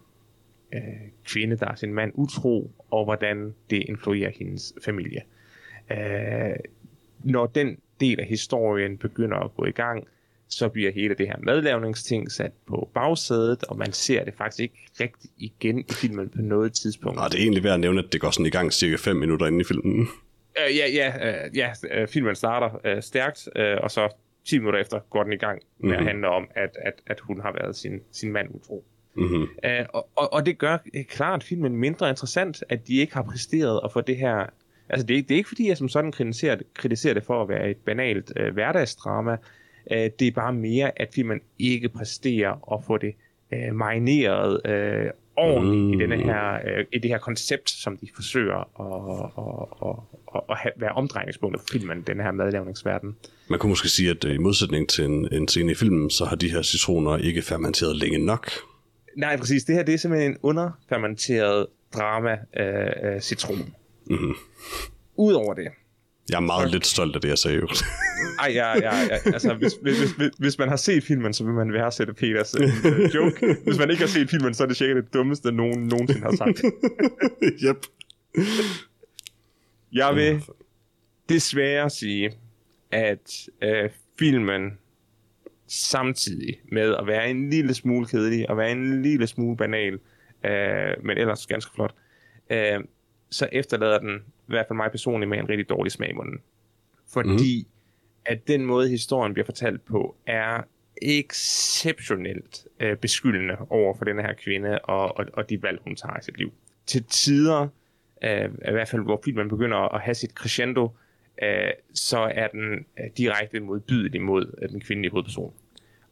øh, kvinde, der er sin mand utro, og hvordan det influerer hendes familie. Øh, når den del af historien begynder at gå i gang, så bliver hele det her madlavningsting sat på bagsædet, og man ser det faktisk ikke rigtig igen i filmen på noget tidspunkt. Nej, det er egentlig værd at nævne, at det går sådan i gang cirka 5 minutter inde i filmen. Uh, ja, ja, uh, ja uh, filmen starter uh, stærkt, uh, og så 10 minutter efter går den i gang med mm-hmm. at mhm. handle om, at, at, at hun har været sin, sin mand utro. Mm-hmm. Uh, og, og, og det gør klart filmen mindre interessant, at de ikke har præsteret at få det her... Altså, det er, det er ikke fordi, jeg som sådan kritiserer det, kritiserer det for at være et banalt uh, hverdagsdrama, Øh, det er bare mere, at filmen ikke præsterer at få det øh, marineret øh, ordentligt mm. i, denne her, øh, i det her koncept, som de forsøger at, at, at, at, have, være omdrejningspunktet for filmen, den her madlavningsverden. Man kunne måske sige, at øh, i modsætning til en, en scene i filmen, så har de her citroner ikke fermenteret længe nok. Nej, præcis. Det her det er simpelthen en underfermenteret drama øh, øh, citron. Mm-hmm. Udover det, jeg er meget okay. lidt stolt af det, jeg sagde. Ej, ja, ja, ja. Altså, hvis, hvis, hvis, hvis man har set filmen, så vil man værdsætte Peters uh, joke. Hvis man ikke har set filmen, så er det sikkert det dummeste, nogen nogensinde har sagt. yep. Jeg vil desværre sige, at uh, filmen samtidig med at være en lille smule kedelig og være en lille smule banal, uh, men ellers ganske flot, uh, så efterlader den i hvert fald mig personligt med en rigtig dårlig smag i munden. Fordi mm. at den måde, historien bliver fortalt på, er exceptionelt øh, beskyldende over for den her kvinde og, og, og de valg, hun tager i sit liv. Til tider, øh, i hvert fald hvor filmen begynder at have sit crescendo, øh, så er den øh, direkte modbydelig mod øh, den kvindelige hovedperson.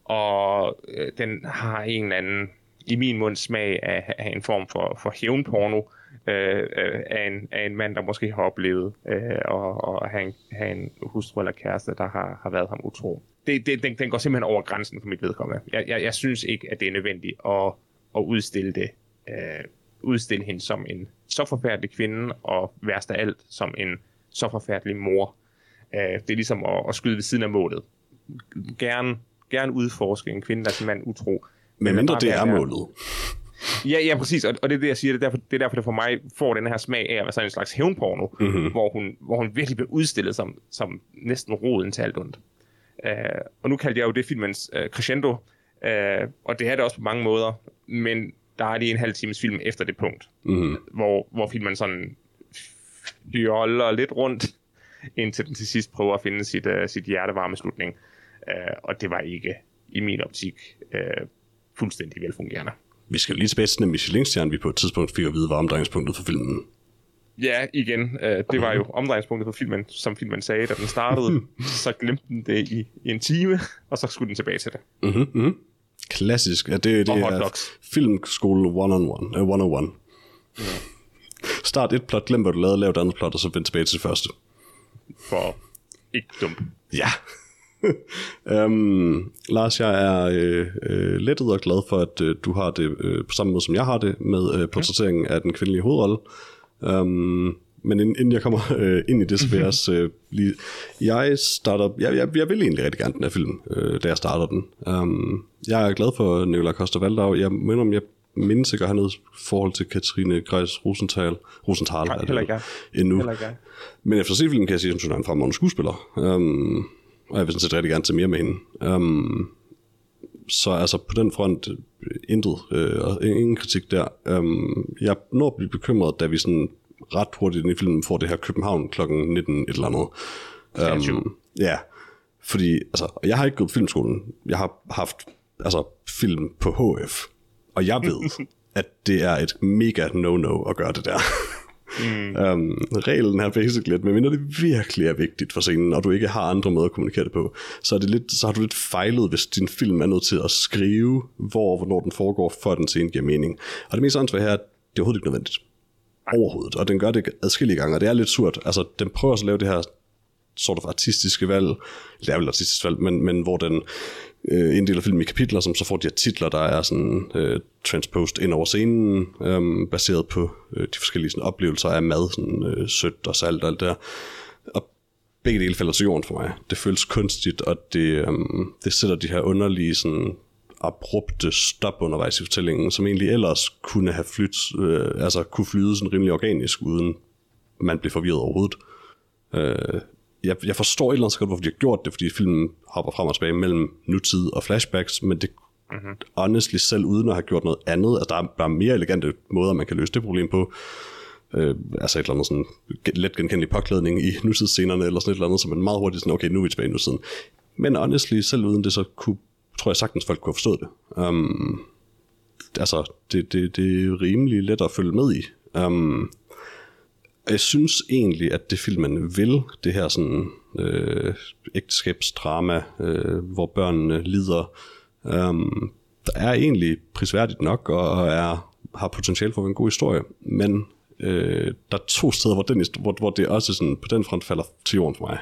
Og øh, den har en eller anden i min mund smag af, af en form for, for hævnporno øh, øh, af, en, af en mand, der måske har oplevet øh, og, og have, en, have en hustru eller kæreste, der har, har været ham utro. Det, det, den, den går simpelthen over grænsen for mit vedkommende. Jeg, jeg, jeg synes ikke, at det er nødvendigt at, at udstille det. Øh, udstille hende som en så forfærdelig kvinde, og værst af alt som en så forfærdelig mor. Øh, det er ligesom at, at skyde ved siden af målet. Gerne, gerne udforske en kvinde, der er mand utro. Men mindre det er målet. Ja, ja, præcis, og, og det er det, jeg siger. Det er, derfor, det er derfor, det for mig får den her smag af at være sådan en slags hævnporno, mm-hmm. hvor, hun, hvor hun virkelig bliver udstillet som, som næsten roden til alt ondt. Uh, og nu kaldte jeg jo det filmens uh, crescendo, uh, og det er det også på mange måder, men der er lige en halv times film efter det punkt, mm-hmm. hvor, hvor filmen sådan joller lidt rundt, indtil den til sidst prøver at finde sit, uh, sit hjertevarme slutning. Uh, og det var ikke, i min optik, uh, fuldstændig velfungerende. Vi skal lige tilbage til den Michelin-stjerne, vi på et tidspunkt fik at vide, var omdrejningspunktet for filmen. Ja, igen. Øh, det var jo omdrejningspunktet for filmen, som filmen sagde, da den startede. så glemte den det i, i en time, og så skulle den tilbage til det. Mm-hmm, mm-hmm. Klassisk. Ja, det, det er filmskole one-on-one. Uh, one-on-one. Ja. Start et plot, glem hvad du lavede, lav et andet plot, og så vend tilbage til det første. For ikke dumt. Ja um, Lars, jeg er øh, øh, lettet og glad for, at øh, du har det øh, på samme måde, som jeg har det, med øh, portrætteringen af den kvindelige hovedrolle. Um, men inden jeg kommer øh, ind i det, så vil jeg også øh, lige... Jeg starter... Jeg, jeg, jeg vil egentlig rigtig gerne den her film, øh, da jeg starter den. Um, jeg er glad for Nicolai Costa Valdau. Jeg mener, om jeg mindes ikke at have noget forhold til Katrine Greis Rosenthal. Rosenthal Nej, heller ikke endnu. Heller ikke Men efter at se filmen kan jeg sige, at hun er en fremragende skuespiller. Um, og jeg vil sådan set rigtig gerne tage mere med hende. Um, så altså på den front, intet, øh, og ingen kritik der. Um, jeg når at blive bekymret, da vi sådan ret hurtigt i filmen får det her København klokken 19 et eller andet. Um, ja, fordi altså, jeg har ikke gået på filmskolen. Jeg har haft altså, film på HF, og jeg ved, at det er et mega no-no at gøre det der. Mm. Um, reglen er basically, at medmindre det virkelig er vigtigt for scenen, og du ikke har andre måder at kommunikere det på, så, er det lidt, så har du lidt fejlet, hvis din film er nødt til at skrive, hvor og hvornår den foregår, for at den scene giver mening. Og det mest ansvar her er, at det er overhovedet ikke nødvendigt. Overhovedet. Og den gør det adskillige gange, og det er lidt surt. Altså, den prøver at lave det her sort of artistiske valg, det er vel artistisk valg, men, men hvor den øh, inddeler film i kapitler, som så får de her titler, der er sådan øh, transposed ind over scenen, øh, baseret på øh, de forskellige sådan, oplevelser af mad, sådan øh, sødt og salt og alt det der. Og begge dele falder til jorden for mig. Det føles kunstigt, og det, øh, det sætter de her underlige sådan, abrupte stop undervejs i fortællingen, som egentlig ellers kunne have flyt, øh, altså kunne flyde sådan rimelig organisk, uden man blev forvirret overhovedet. Øh, jeg, jeg forstår et eller andet godt, hvorfor de har gjort det, fordi filmen hopper frem og tilbage mellem nutid og flashbacks, men det mm-hmm. honestly selv uden at have gjort noget andet, altså der er, der er mere elegante måder, man kan løse det problem på. Øh, altså et eller andet sådan let genkendelig påklædning i nutidsscenerne, eller sådan et eller andet, så man meget hurtigt sådan, okay, nu er vi tilbage i nutiden. Men honestly, selv uden det, så kunne, tror jeg sagtens, folk kunne have forstået det. Um, altså, det, det, det er rimelig let at følge med i. Um, jeg synes egentlig, at det filmen vil, det her sådan øh, ægteskabsdrama, øh, hvor børnene lider, øh, der er egentlig prisværdigt nok, og er, har potentiale for en god historie, men øh, der er to steder, hvor, den, hvor, hvor det også sådan, på den front falder til jorden for mig.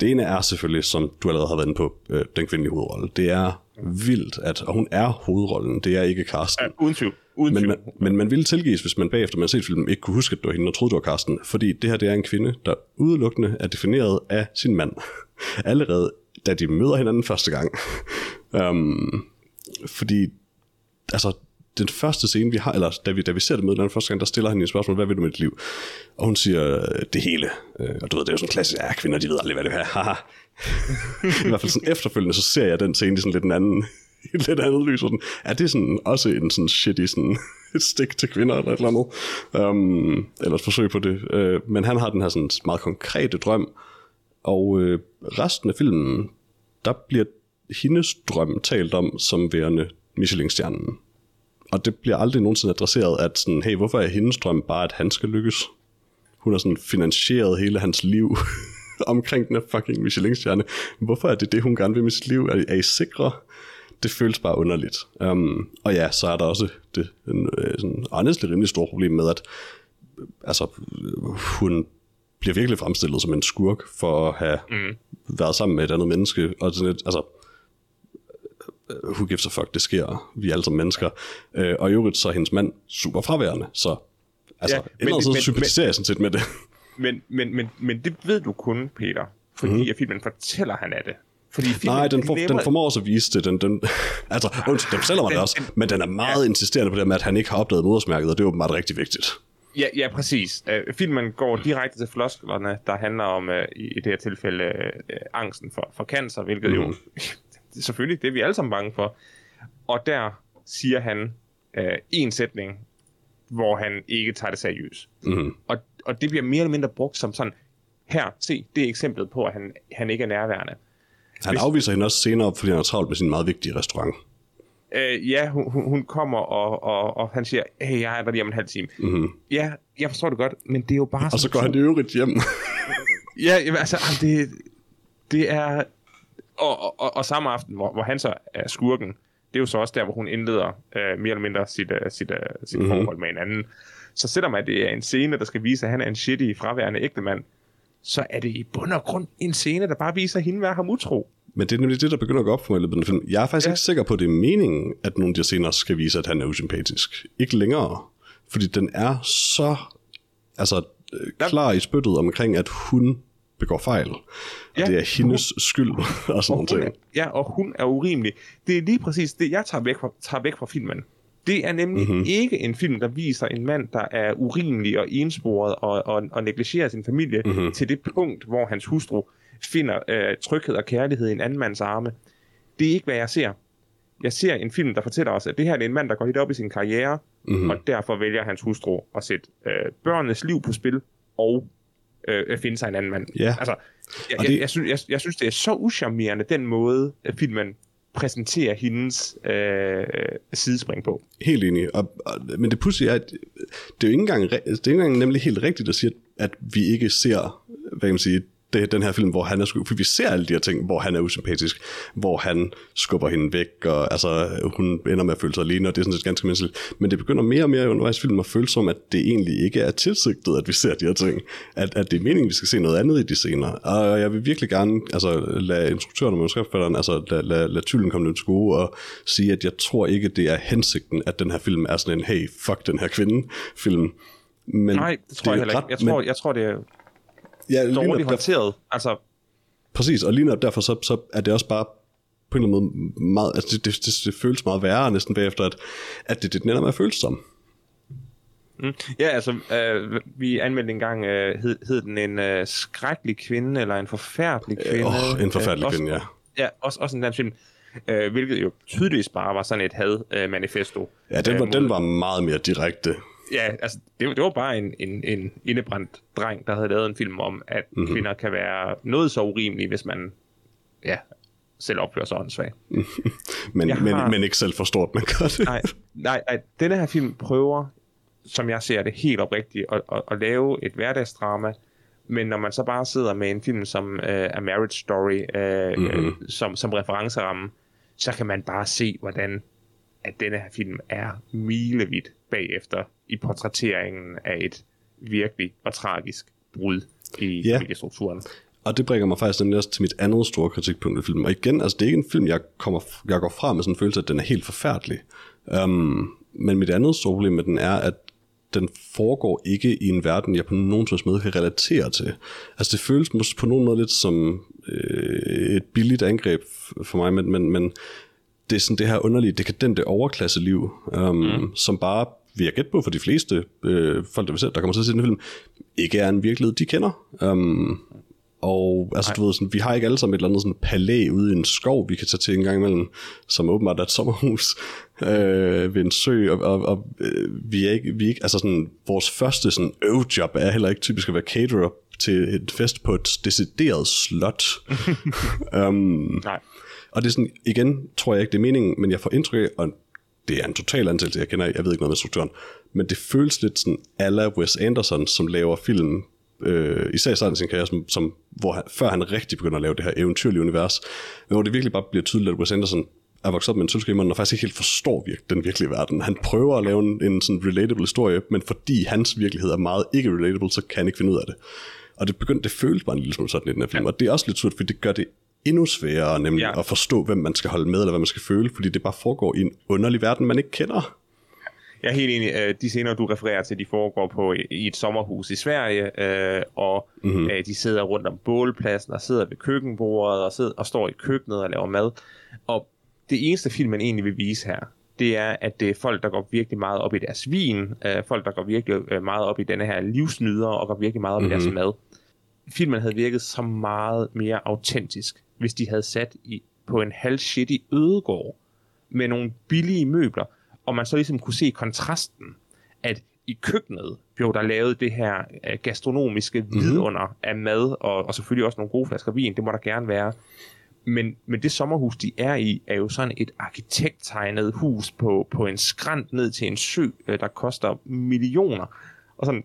Det ene er selvfølgelig, som du allerede har været inde på, øh, den kvindelige hovedrolle. Det er vildt, at, og hun er hovedrollen, det er ikke Karsten. Ja, uden tvivl. Uden men, man, men man ville tilgives, hvis man bagefter man har set filmen ikke kunne huske, at det var hende, og troede, det var Karsten. Fordi det her det er en kvinde, der udelukkende er defineret af sin mand. Allerede da de møder hinanden første gang. um, fordi, altså, den første scene, vi har, eller da vi, da vi ser det med den første gang, der stiller han en spørgsmål, hvad vil du med dit liv? Og hun siger, det hele. Øh, og du ved, det er jo sådan klassisk, ja, kvinder, de ved aldrig, hvad det er. Haha. I hvert fald sådan efterfølgende, så ser jeg den scene i sådan lidt en anden, et lidt andet lys. Sådan, er det sådan også en sådan shitty sådan, et stik til kvinder eller et eller andet? Um, eller et forsøg på det. Uh, men han har den her sådan meget konkrete drøm, og uh, resten af filmen, der bliver hendes drøm talt om som værende Michelin-stjernen. Og det bliver aldrig nogensinde adresseret, at sådan, hey, hvorfor er hendes drøm bare, at han skal lykkes? Hun har sådan finansieret hele hans liv omkring den her fucking Michelin-stjerne. Hvorfor er det det, hun gerne vil med sit liv? Er, er I sikre? det føles bare underligt. Um, og ja, så er der også det en, øh, sådan, honestly rimelig stort problem med, at altså, hun bliver virkelig fremstillet som en skurk for at have mm. været sammen med et andet menneske, og sådan et, altså, who gives a fuck, det sker, vi er alle sammen mennesker. Øh, og i øvrigt så er hendes mand super fraværende, så altså, ja, men, et så sympatiserer jeg sådan set med det. Men, men, men, men det ved du kun, Peter, fordi mm. at filmen fortæller han af det. Fordi Nej, den, for, lever... den formår også at vise det. Den, den, altså, undskyld, den fortæller mig det også, men den er meget ja. insisterende på det med, at han ikke har opdaget modersmærket, og det er åbenbart rigtig vigtigt. Ja, ja præcis. Uh, filmen går direkte til flosklerne, der handler om, uh, i, det her tilfælde, uh, angsten for, for cancer, hvilket mm. jo selvfølgelig, det er vi alle sammen bange for. Og der siger han uh, en sætning, hvor han ikke tager det seriøst. Mm. Og, og det bliver mere eller mindre brugt som sådan, her, se, det er eksemplet på, at han, han ikke er nærværende. Han Hvis, afviser hende også senere, fordi han har travlt med sin meget vigtige restaurant. Øh, ja, hun, hun kommer, og, og, og han siger, hey, jeg er der lige om en halv time. Mm-hmm. Ja, jeg forstår det godt, men det er jo bare... Og så går han det øvrigt hjem. ja, jamen, altså, det, det er... Og, og, og, og samme aften, hvor, hvor han så er skurken, det er jo så også der, hvor hun indleder øh, mere eller mindre sit, uh, sit, uh, sit mm-hmm. forhold med en anden. Så selvom at det er en scene, der skal vise, at han er en shitty, fraværende ægtemand, så er det i bund og grund en scene, der bare viser hende være ham utro. Men det er nemlig det, der begynder at gå op for mig i løbet af film. Jeg er faktisk ja. ikke sikker på, at det er meningen, at nogle af de scener skal vise, at han er usympatisk. Ikke længere. Fordi den er så altså, klar i spyttet omkring, at hun begår fejl. Ja, og det er hendes hun, skyld og sådan noget. Ja, og hun er urimelig. Det er lige præcis det, jeg tager væk fra, tager væk fra filmen. Det er nemlig mm-hmm. ikke en film, der viser en mand, der er urimelig og ensporet og, og, og negligerer sin familie mm-hmm. til det punkt, hvor hans hustru finder øh, tryghed og kærlighed i en anden mands arme. Det er ikke, hvad jeg ser. Jeg ser en film, der fortæller os, at det her er en mand, der går helt op i sin karriere, mm-hmm. og derfor vælger hans hustru at sætte øh, børnenes liv på spil og øh, finde sig en anden mand. Ja. Altså, jeg, det... jeg, jeg, synes, jeg, jeg synes, det er så uschammerende, den måde, filmen præsentere hendes øh, sidespring på. Helt enig. Og, og, men det pudsige er, at det er jo ikke engang, det er ikke engang nemlig helt rigtigt at sige, at vi ikke ser hvad kan man sige, det, den her film, hvor han er for vi ser alle de her ting, hvor han er usympatisk, hvor han skubber hende væk, og altså, hun ender med at føle sig alene, og det er sådan set ganske menneskeligt. Men det begynder mere og mere undervejs filmen at føle som, at det egentlig ikke er tilsigtet, at vi ser de her ting. At, at det er meningen, at vi skal se noget andet i de scener. Og jeg vil virkelig gerne altså, lade instruktøren og manuskriptforfatteren, altså lade, lade, lade tyllen komme til gode og sige, at jeg tror ikke, det er hensigten, at den her film er sådan en, hey, fuck den her kvinde film. Men Nej, det tror det jeg heller ikke. Jeg tror, men, jeg tror, det er ja, dårligt håndteret. Altså. Præcis, og lige derfor så, så er det også bare på en eller anden måde meget, altså det, det, det, det føles meget værre næsten bagefter, at, at det, det med at føles som. Mm. Ja, altså, øh, vi anmeldte engang, øh, hed, hed den en øh, skrækkelig kvinde, eller en forfærdelig kvinde? Øh, oh, en forfærdelig øh, kvinde, ja. Ja, også, også en dansk film. Øh, hvilket jo tydeligvis bare var sådan et had-manifesto. Øh, ja, den var, øh, den var meget mere direkte ja, altså, det, det var bare en, en, en indebrændt dreng, der havde lavet en film om, at mm-hmm. kvinder kan være noget så urimelige, hvis man ja, selv opfører sig åndssvagt. men, har... men, men ikke selv for stort, man gør det. nej, nej, nej, denne her film prøver, som jeg ser det helt oprigtigt, at, at, at lave et hverdagsdrama, men når man så bare sidder med en film som uh, A Marriage Story uh, mm-hmm. uh, som, som referenceramme, så kan man bare se, hvordan at denne her film er milevidt bagefter i portrætteringen af et virkelig og tragisk brud i ja. familiestrukturen. Og det bringer mig faktisk også til mit andet store kritikpunkt i filmen. Og igen, altså det er ikke en film, jeg, kommer, jeg går fra med sådan en følelse, at den er helt forfærdelig. Um, men mit andet store problem med den er, at den foregår ikke i en verden, jeg på nogen måde kan relatere til. Altså det føles måske på nogen måde lidt som øh, et billigt angreb for mig, men, men, men det er sådan det her underlige, dekadente overklasseliv, um, mm. som bare vil jeg gætte på for de fleste øh, folk, der, vil se, der kommer til at se den film, ikke er en virkelighed, de kender. Um, og altså, du ved, sådan, vi har ikke alle sammen et eller andet sådan palæ ude i en skov, vi kan tage til en gang imellem, som åbenbart er et sommerhus øh, ved en sø, og, og, og øh, vi er ikke, vi er ikke, altså sådan, vores første sådan øvejob er heller ikke typisk at være caterer til et fest på et decideret slot. um, Nej. Og det er sådan, igen, tror jeg ikke, det er meningen, men jeg får indtryk af, og det er en total antagelse, jeg kender, jeg ved ikke noget med strukturen, men det føles lidt sådan ala Wes Anderson, som laver film, øh, især i starten af sin karriere, som, som, hvor han, før han rigtig begynder at lave det her eventyrlige univers, men hvor det virkelig bare bliver tydeligt, at Wes Anderson er vokset op med en sølvskriver, og faktisk ikke helt forstår virke, den virkelige verden. Han prøver at lave en, en sådan relatable historie, men fordi hans virkelighed er meget ikke relatable, så kan han ikke finde ud af det. Og det begyndte, det føles bare en lille smule sådan i den her film, ja. og det er også lidt surt, fordi det gør det endnu sværere nemlig ja. at forstå, hvem man skal holde med, eller hvad man skal føle, fordi det bare foregår i en underlig verden, man ikke kender. Jeg er helt enig. Øh, de scener, du refererer til, de foregår på i et sommerhus i Sverige, øh, og mm-hmm. de sidder rundt om bålpladsen, og sidder ved køkkenbordet, og, sidder, og står i køkkenet og laver mad. Og det eneste filmen egentlig vil vise her, det er, at det er folk, der går virkelig meget op i deres vin, folk, der går virkelig meget op i denne her livsnyder, og går virkelig meget op mm-hmm. i deres mhm. mad. Filmen havde virket så meget mere autentisk, hvis de havde sat i, på en halv shitty ødegård med nogle billige møbler, og man så ligesom kunne se kontrasten, at i køkkenet blev der lavet det her øh, gastronomiske mm-hmm. vidunder af mad, og, og selvfølgelig også nogle gode flasker vin, det må der gerne være. Men, men det sommerhus, de er i, er jo sådan et arkitekttegnet hus på, på en skrant ned til en sø, øh, der koster millioner. Og sådan,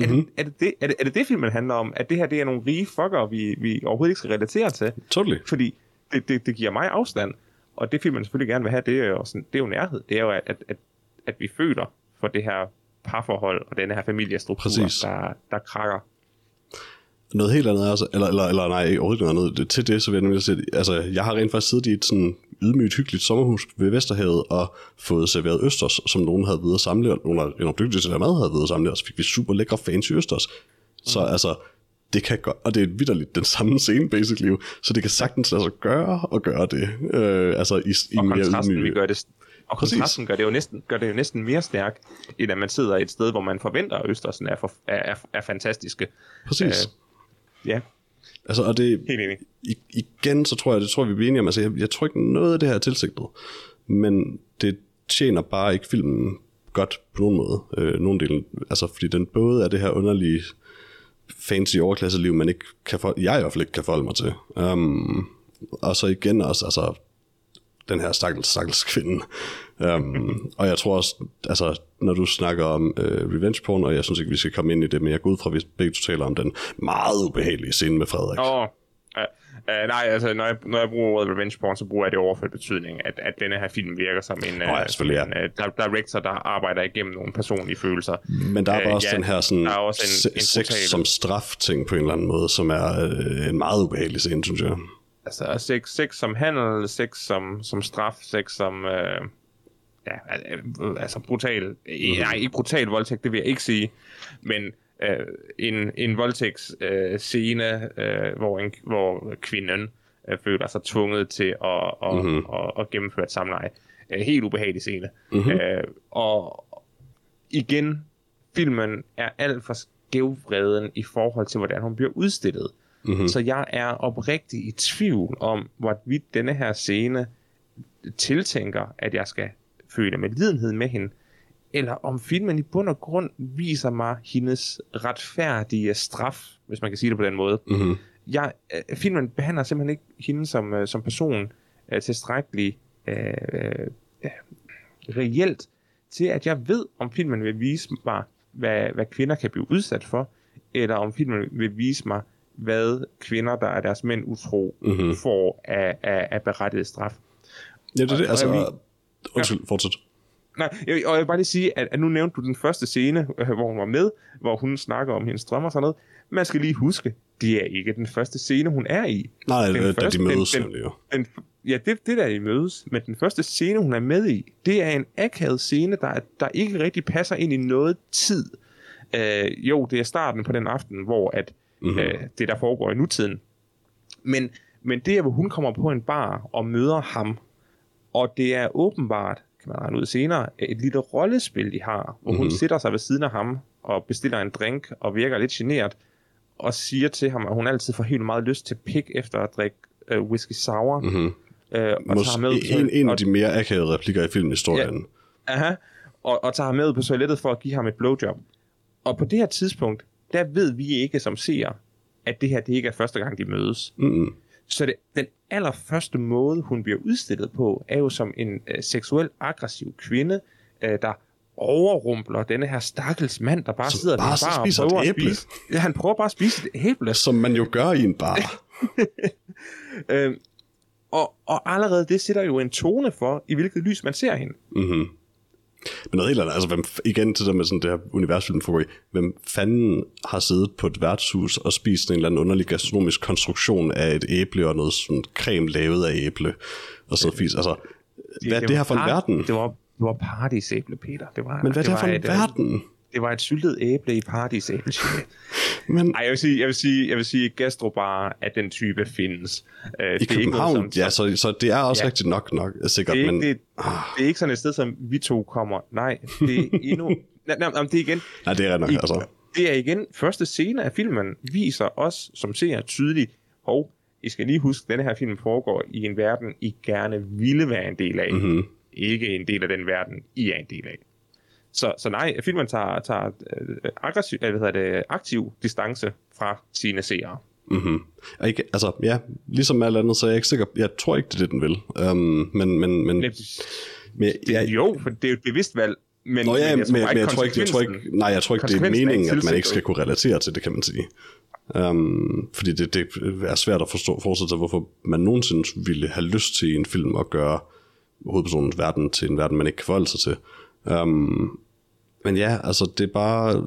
er, mm-hmm. det, er, det, det, er, det, er det det, filmen handler om? At det her det er nogle rige fucker, vi, vi overhovedet ikke skal relatere til? Totally. Fordi det, det, det giver mig afstand. Og det film, man selvfølgelig gerne vil have, det er jo, sådan, det er jo nærhed. Det er jo, at, at, at vi føler for det her parforhold og denne her familiestruktur, Præcis. der, der krakker. Noget helt andet, altså, eller, eller, eller nej, overhovedet noget andet. Til det, så vil jeg nemlig sige, altså, jeg har rent faktisk siddet i et sådan ydmygt, hyggeligt sommerhus ved Vesterhavet og fået serveret østers, som nogen havde videre samle, og nogle af dygtige til at mad havde videre samle, og så fik vi super lækre fancy østers. Så mm. altså, det kan godt, og det er vidderligt den samme scene, basically, så det kan sagtens sig gøre og gøre det, øh, altså i, i og mere ydmyge. Vi gør det, og kontrasten gør det, jo næsten, gør det jo næsten mere stærk, end at man sidder et sted, hvor man forventer, at Østersen er, for, er, er, er fantastiske. Præcis. Øh, ja. Altså, og det, Helt enig. Igen, så tror jeg, det tror vi bliver enige om, altså, jeg, jeg tror ikke noget af det her er tilsigtet, men det tjener bare ikke filmen godt på nogen måde, øh, nogen del, altså, fordi den både er det her underlige fancy overklasseliv, man ikke kan for, jeg i hvert fald ikke kan forholde mig til. Um, og så igen også, altså, den her stakkels, stakkels kvinde. Um, og jeg tror også, altså, når du snakker om uh, revenge porn, og jeg synes ikke, vi skal komme ind i det, men jeg går ud fra, at vi begge taler om den meget ubehagelige scene med Frederik. Åh, oh, Uh, nej, altså når jeg, når jeg bruger ordet revenge porn, så bruger jeg det overført betydning, at, at denne her film virker som en, oh, ja, uh, en uh, director, der arbejder igennem nogle personlige følelser. Men der er uh, også ja, den her sådan, der er også en, en sex brutal... som straf ting på en eller anden måde, som er uh, en meget ubehagelig scene, synes jeg. Altså sex, sex som handel, sex som, som straf, sex som... Uh, ja, altså brutal, mm-hmm. nej, ikke brutal voldtægt, det vil jeg ikke sige, men øh, en, en voldtægtsscene, øh, øh, hvor, en, hvor kvinden øh, føler sig tvunget til at, at, mm-hmm. at, at, at gennemføre et samleje. Øh, helt ubehagelig scene. Mm-hmm. Øh, og igen, filmen er alt for skævvreden i forhold til, hvordan hun bliver udstillet. Mm-hmm. Så jeg er oprigtig i tvivl om, hvorvidt denne her scene tiltænker, at jeg skal føle med lidenhed med hende, eller om filmen i bund og grund viser mig hendes retfærdige straf, hvis man kan sige det på den måde. Mm-hmm. Jeg, øh, filmen behandler simpelthen ikke hende som, øh, som person øh, tilstrækkeligt øh, øh, reelt til, at jeg ved, om filmen vil vise mig, hvad, hvad kvinder kan blive udsat for, eller om filmen vil vise mig, hvad kvinder, der er deres mænd utro, mm-hmm. får af, af, af berettiget straf. Ja, det er det. Altså, undskyld, ja. fortsæt. Nej, jeg, og jeg vil bare lige sige, at, at nu nævnte du den første scene, øh, hvor hun var med, hvor hun snakker om hendes drømme og sådan noget. Man skal lige huske, det er ikke den første scene, hun er i. Nej, den det, første, de mødes den, den, den, Ja, det, det der de mødes. Men den første scene, hun er med i, det er en akavet scene, der, der ikke rigtig passer ind i noget tid. Øh, jo, det er starten på den aften, hvor at, mm-hmm. øh, det der foregår i nutiden. Men, men det er, hvor hun kommer på en bar og møder ham, og det er åbenbart, kan man regne ud senere, et lille rollespil, de har, hvor mm-hmm. hun mhm. sætter sig ved siden af ham og bestiller en drink og virker lidt generet, og siger til ham, at hun altid får helt meget lyst til pik efter at drikke uh, whisky sour. Mm-hmm. Uh, og tager med en, en af de mere akavede replikker i filmhistorien. Ja, aha, og, og tager ham med på toilettet for at give ham et blowjob. Og på det her tidspunkt, der ved vi ikke som ser, at det her det ikke er første gang, de mødes. Mm-hmm. Så det, den allerførste måde, hun bliver udstillet på, er jo som en øh, seksuel aggressiv kvinde, øh, der overrumpler denne her stakkels mand, der bare Som sidder bare der bare og prøver at spise. Ja, han prøver bare at spise et æble. Som man jo gør i en bar. øhm, og, og allerede det sætter jo en tone for, i hvilket lys man ser hende. Mm-hmm. Men noget helt andet, altså hvem, igen til det med sådan det her universfilm i, hvem fanden har siddet på et værtshus og spist en eller anden underlig gastronomisk konstruktion af et æble og noget sådan creme lavet af æble og sådan noget Altså, hvad er det, det her for en verden? Det var, det var paradisæble, Peter. Det var, Men hvad er det, det her for en et, verden? Det var et syltet æble i paradisæblegelé. Men Ej, jeg vil sige, jeg vil sige, jeg vil sige gastrobar af den type findes. Uh, i København, ja, så, så det er også ja. rigtigt nok, nok sikkert, det er, ikke, men... det, det er ikke sådan et sted, som vi to kommer. Nej, det er endnu... nej, nej, nej, det er igen... Nej, det er nok, I- altså. Det er igen, første scene af filmen viser os, som ser tydeligt, og I skal lige huske, at denne her film foregår i en verden, I gerne ville være en del af. Mhm. Ikke en del af den verden, I er en del af. Så, så nej, filmen tager, tager øh, aggressiv, øh, hvad hedder det, aktiv distance fra sine seere. Mm-hmm. Og ikke, altså, ja, ligesom alt andet, så er jeg ikke sikker, jeg tror ikke, det er det, den vil. Um, men, men, men, Det, men jeg, jo, for det er jo et bevidst valg, men, Nå ja, men, men, bare men jeg tror ikke, jeg tror ikke, nej, jeg tror ikke, det er meningen, at man ikke skal kunne relatere til det, kan man sige. Um, fordi det, det er svært at forstå, forestille sig, hvorfor man nogensinde ville have lyst til i en film at gøre hovedpersonens verden til en verden, man ikke kan forholde sig til. Um, men ja, altså det er bare...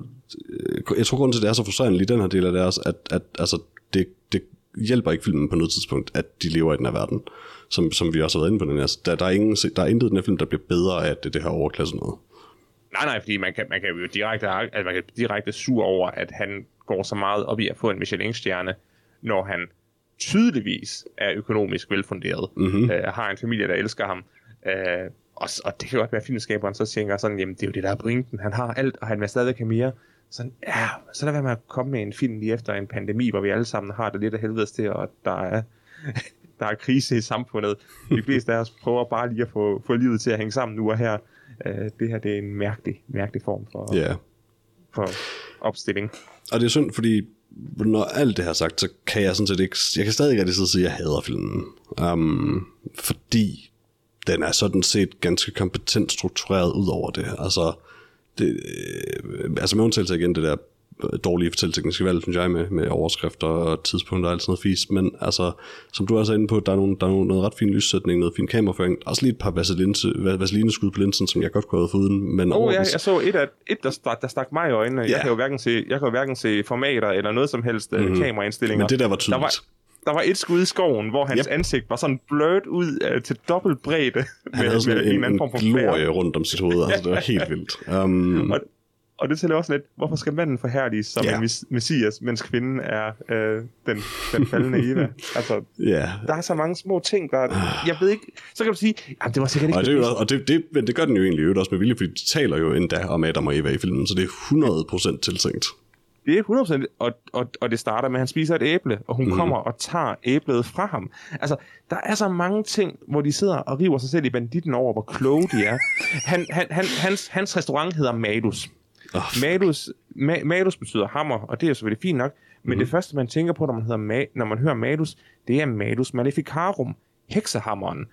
Jeg tror grunden til, at det er så frustrerende lige den her del af det er at, at altså, det, det hjælper ikke filmen på noget tidspunkt, at de lever i den her verden, som, som vi også har været inde på den her. Der, der, er ingen, der er intet i den her film, der bliver bedre af, at det det her overklasse noget. Nej, nej, fordi man kan, man kan jo direkte, altså man kan direkte sur over, at han går så meget op i at få en Michelin-stjerne, når han tydeligvis er økonomisk velfunderet, mm-hmm. øh, har en familie, der elsker ham. Øh, og, og det kan godt være, at filmskaberen så tænker sådan, jamen det er jo det, der er pointen. Han har alt, og han vil stadigvæk have mere. Sådan, ja, så lad være med at komme med en film lige efter en pandemi, hvor vi alle sammen har det lidt af helvedes til, og der er, der er krise i samfundet. De fleste af os prøver bare lige at få, få livet til at hænge sammen nu og her. Øh, det her det er en mærkelig, mærkelig form for. Yeah. for opstilling. Og det er synd, fordi når alt det her er sagt, så kan jeg sådan set ikke... Jeg kan stadig ikke rigtig sidde og sige, at jeg hader filmen. Um, fordi den er sådan set ganske kompetent struktureret ud over det. Altså, det, øh, altså med undtagelse igen det der dårlige fortælletekniske valg, synes jeg, med, med overskrifter og tidspunkter og alt sådan noget fis. Men altså, som du også er inde på, der er, nogle, der er nogle, noget ret fin lyssætning, noget fin kameraføring. Også lige et par vaseline- vaselineskud på linsen, som jeg godt kunne have fået uden. Men Oh, ja, jeg så et, af, et der, stak, der stak mig i øjnene. Ja. Jeg kan jo hverken se, jeg kan jo hverken se formater eller noget som helst mm-hmm. kameraindstillinger. Men det der var der tydeligt. var, der var et skud i skoven, hvor hans Yep. ansigt var sådan blurred ud uh, til dobbelt bredde. Han havde sådan en, en, en glorie rundt om sit hoved, altså det var helt vildt. Um, Og, og det tæller også lidt, hvorfor skal manden forhærdiges som yeah. en mes- messias, mens kvinden er øh, den, den faldende Eva? altså, ja, der er så mange små ting, der... Jeg ved ikke... Så kan du sige, jamen det var sikkert ikke... og det, er jo, bevidst." også- og det, det, men det gør den jo egentlig øvrigt også med vilje, fordi de taler jo endda om Adam og Eva i filmen, så det er 100% tiltænkt. Det er 100%, og, og, og det starter med, at han spiser et æble, og hun mm. kommer og tager æblet fra ham. Altså, der er så mange ting, hvor de sidder og river sig selv i banditten over, hvor kloge de er. Han, han, han, hans, hans restaurant hedder Madus. Oh, Madus, ma, Madus betyder hammer, og det er selvfølgelig fint nok, men mm. det første, man tænker på, når man, hedder ma, når man hører Madus, det er Madus Maleficarum, heksehammeren.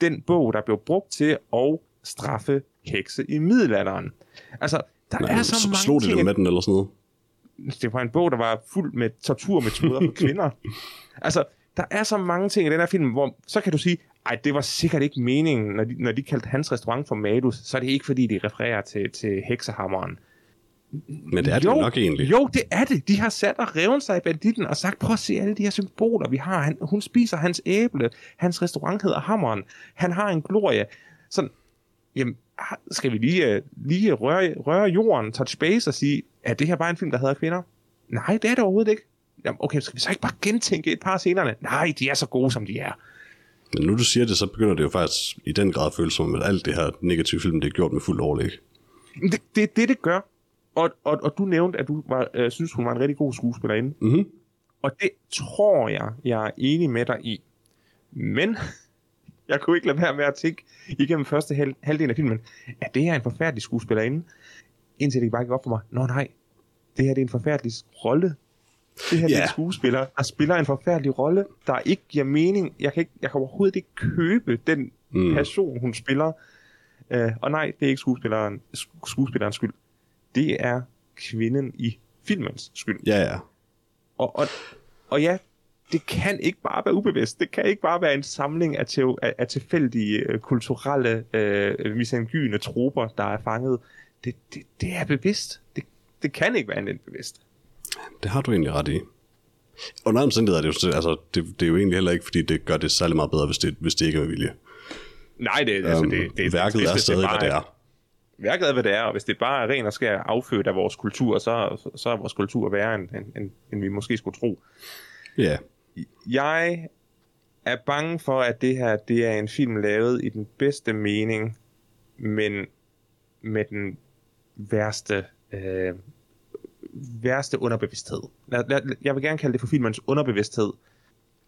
Den bog, der blev brugt til at straffe hekse i middelalderen. Altså, der nej, er så mange slog de ting, med den eller sådan noget? Det var en bog, der var fuld med torturmetoder for kvinder. Altså, der er så mange ting i den her film, hvor så kan du sige, ej, det var sikkert ikke meningen, når de, når de kaldte hans restaurant for Madus, så er det ikke, fordi de refererer til, til heksehammeren. Men det er det jo nok egentlig. Jo, det er det. De har sat og revet sig i banditten og sagt, prøv at se alle de her symboler, vi har. Han, hun spiser hans æble. Hans restaurant hedder Hammeren. Han har en glorie. Sådan, jamen, skal vi lige, øh, lige røre, røre jorden, touch base og sige, er det her bare en film, der hedder kvinder? Nej, det er det overhovedet ikke. Jamen, okay, skal vi så ikke bare gentænke et par af scenerne? Nej, de er så gode, som de er. Men nu du siger det, så begynder det jo faktisk i den grad føles som, at alt det her negative film, det er gjort med fuld overlæg. Det det, det, det gør. Og, og, og du nævnte, at du var, øh, synes, hun var en rigtig god skuespillerinde. Mhm. Og det tror jeg, jeg er enig med dig i. Men jeg kunne ikke lade være med at tænke igennem første hal- halvdel af filmen, at det her er en forfærdelig skuespillerinde, indtil det bare gik op for mig. Nå nej, det her det er en forfærdelig rolle. Det her yeah. det er en skuespiller, der spiller en forfærdelig rolle, der ikke giver mening. Jeg kan, ikke, jeg kan overhovedet ikke købe den Mm. person, hun spiller. Uh, og nej, det er ikke skuespilleren, sk- skuespillerens skyld. Det er kvinden i filmens skyld. Ja, ja. Og, og, og ja, det kan ikke bare være ubevidst. Det kan ikke bare være en samling af, teo- af, af tilfældige øh, kulturelle øh, misangyne troper, der er fanget. Det, det, det er bevidst. Det, det kan ikke være en bevidst. Det har du egentlig ret i. Under omstændigheder er det jo, altså, det, det er jo egentlig heller ikke, fordi det gør det særlig meget bedre, hvis det, hvis det ikke er med vilje. Nej, det, altså, Um, det, det, værket hvis er det stadig, bare hvad det er. Værket er, hvad det er, og hvis det bare er ren og skær affødt af vores kultur, så, så, er vores kultur værre, end, end, end, end vi måske skulle tro. Ja, Jeg er bange for, at det her det er en film lavet i den bedste mening, men med den værste, øh, værste underbevidsthed. Jeg vil gerne kalde det for filmens underbevidsthed,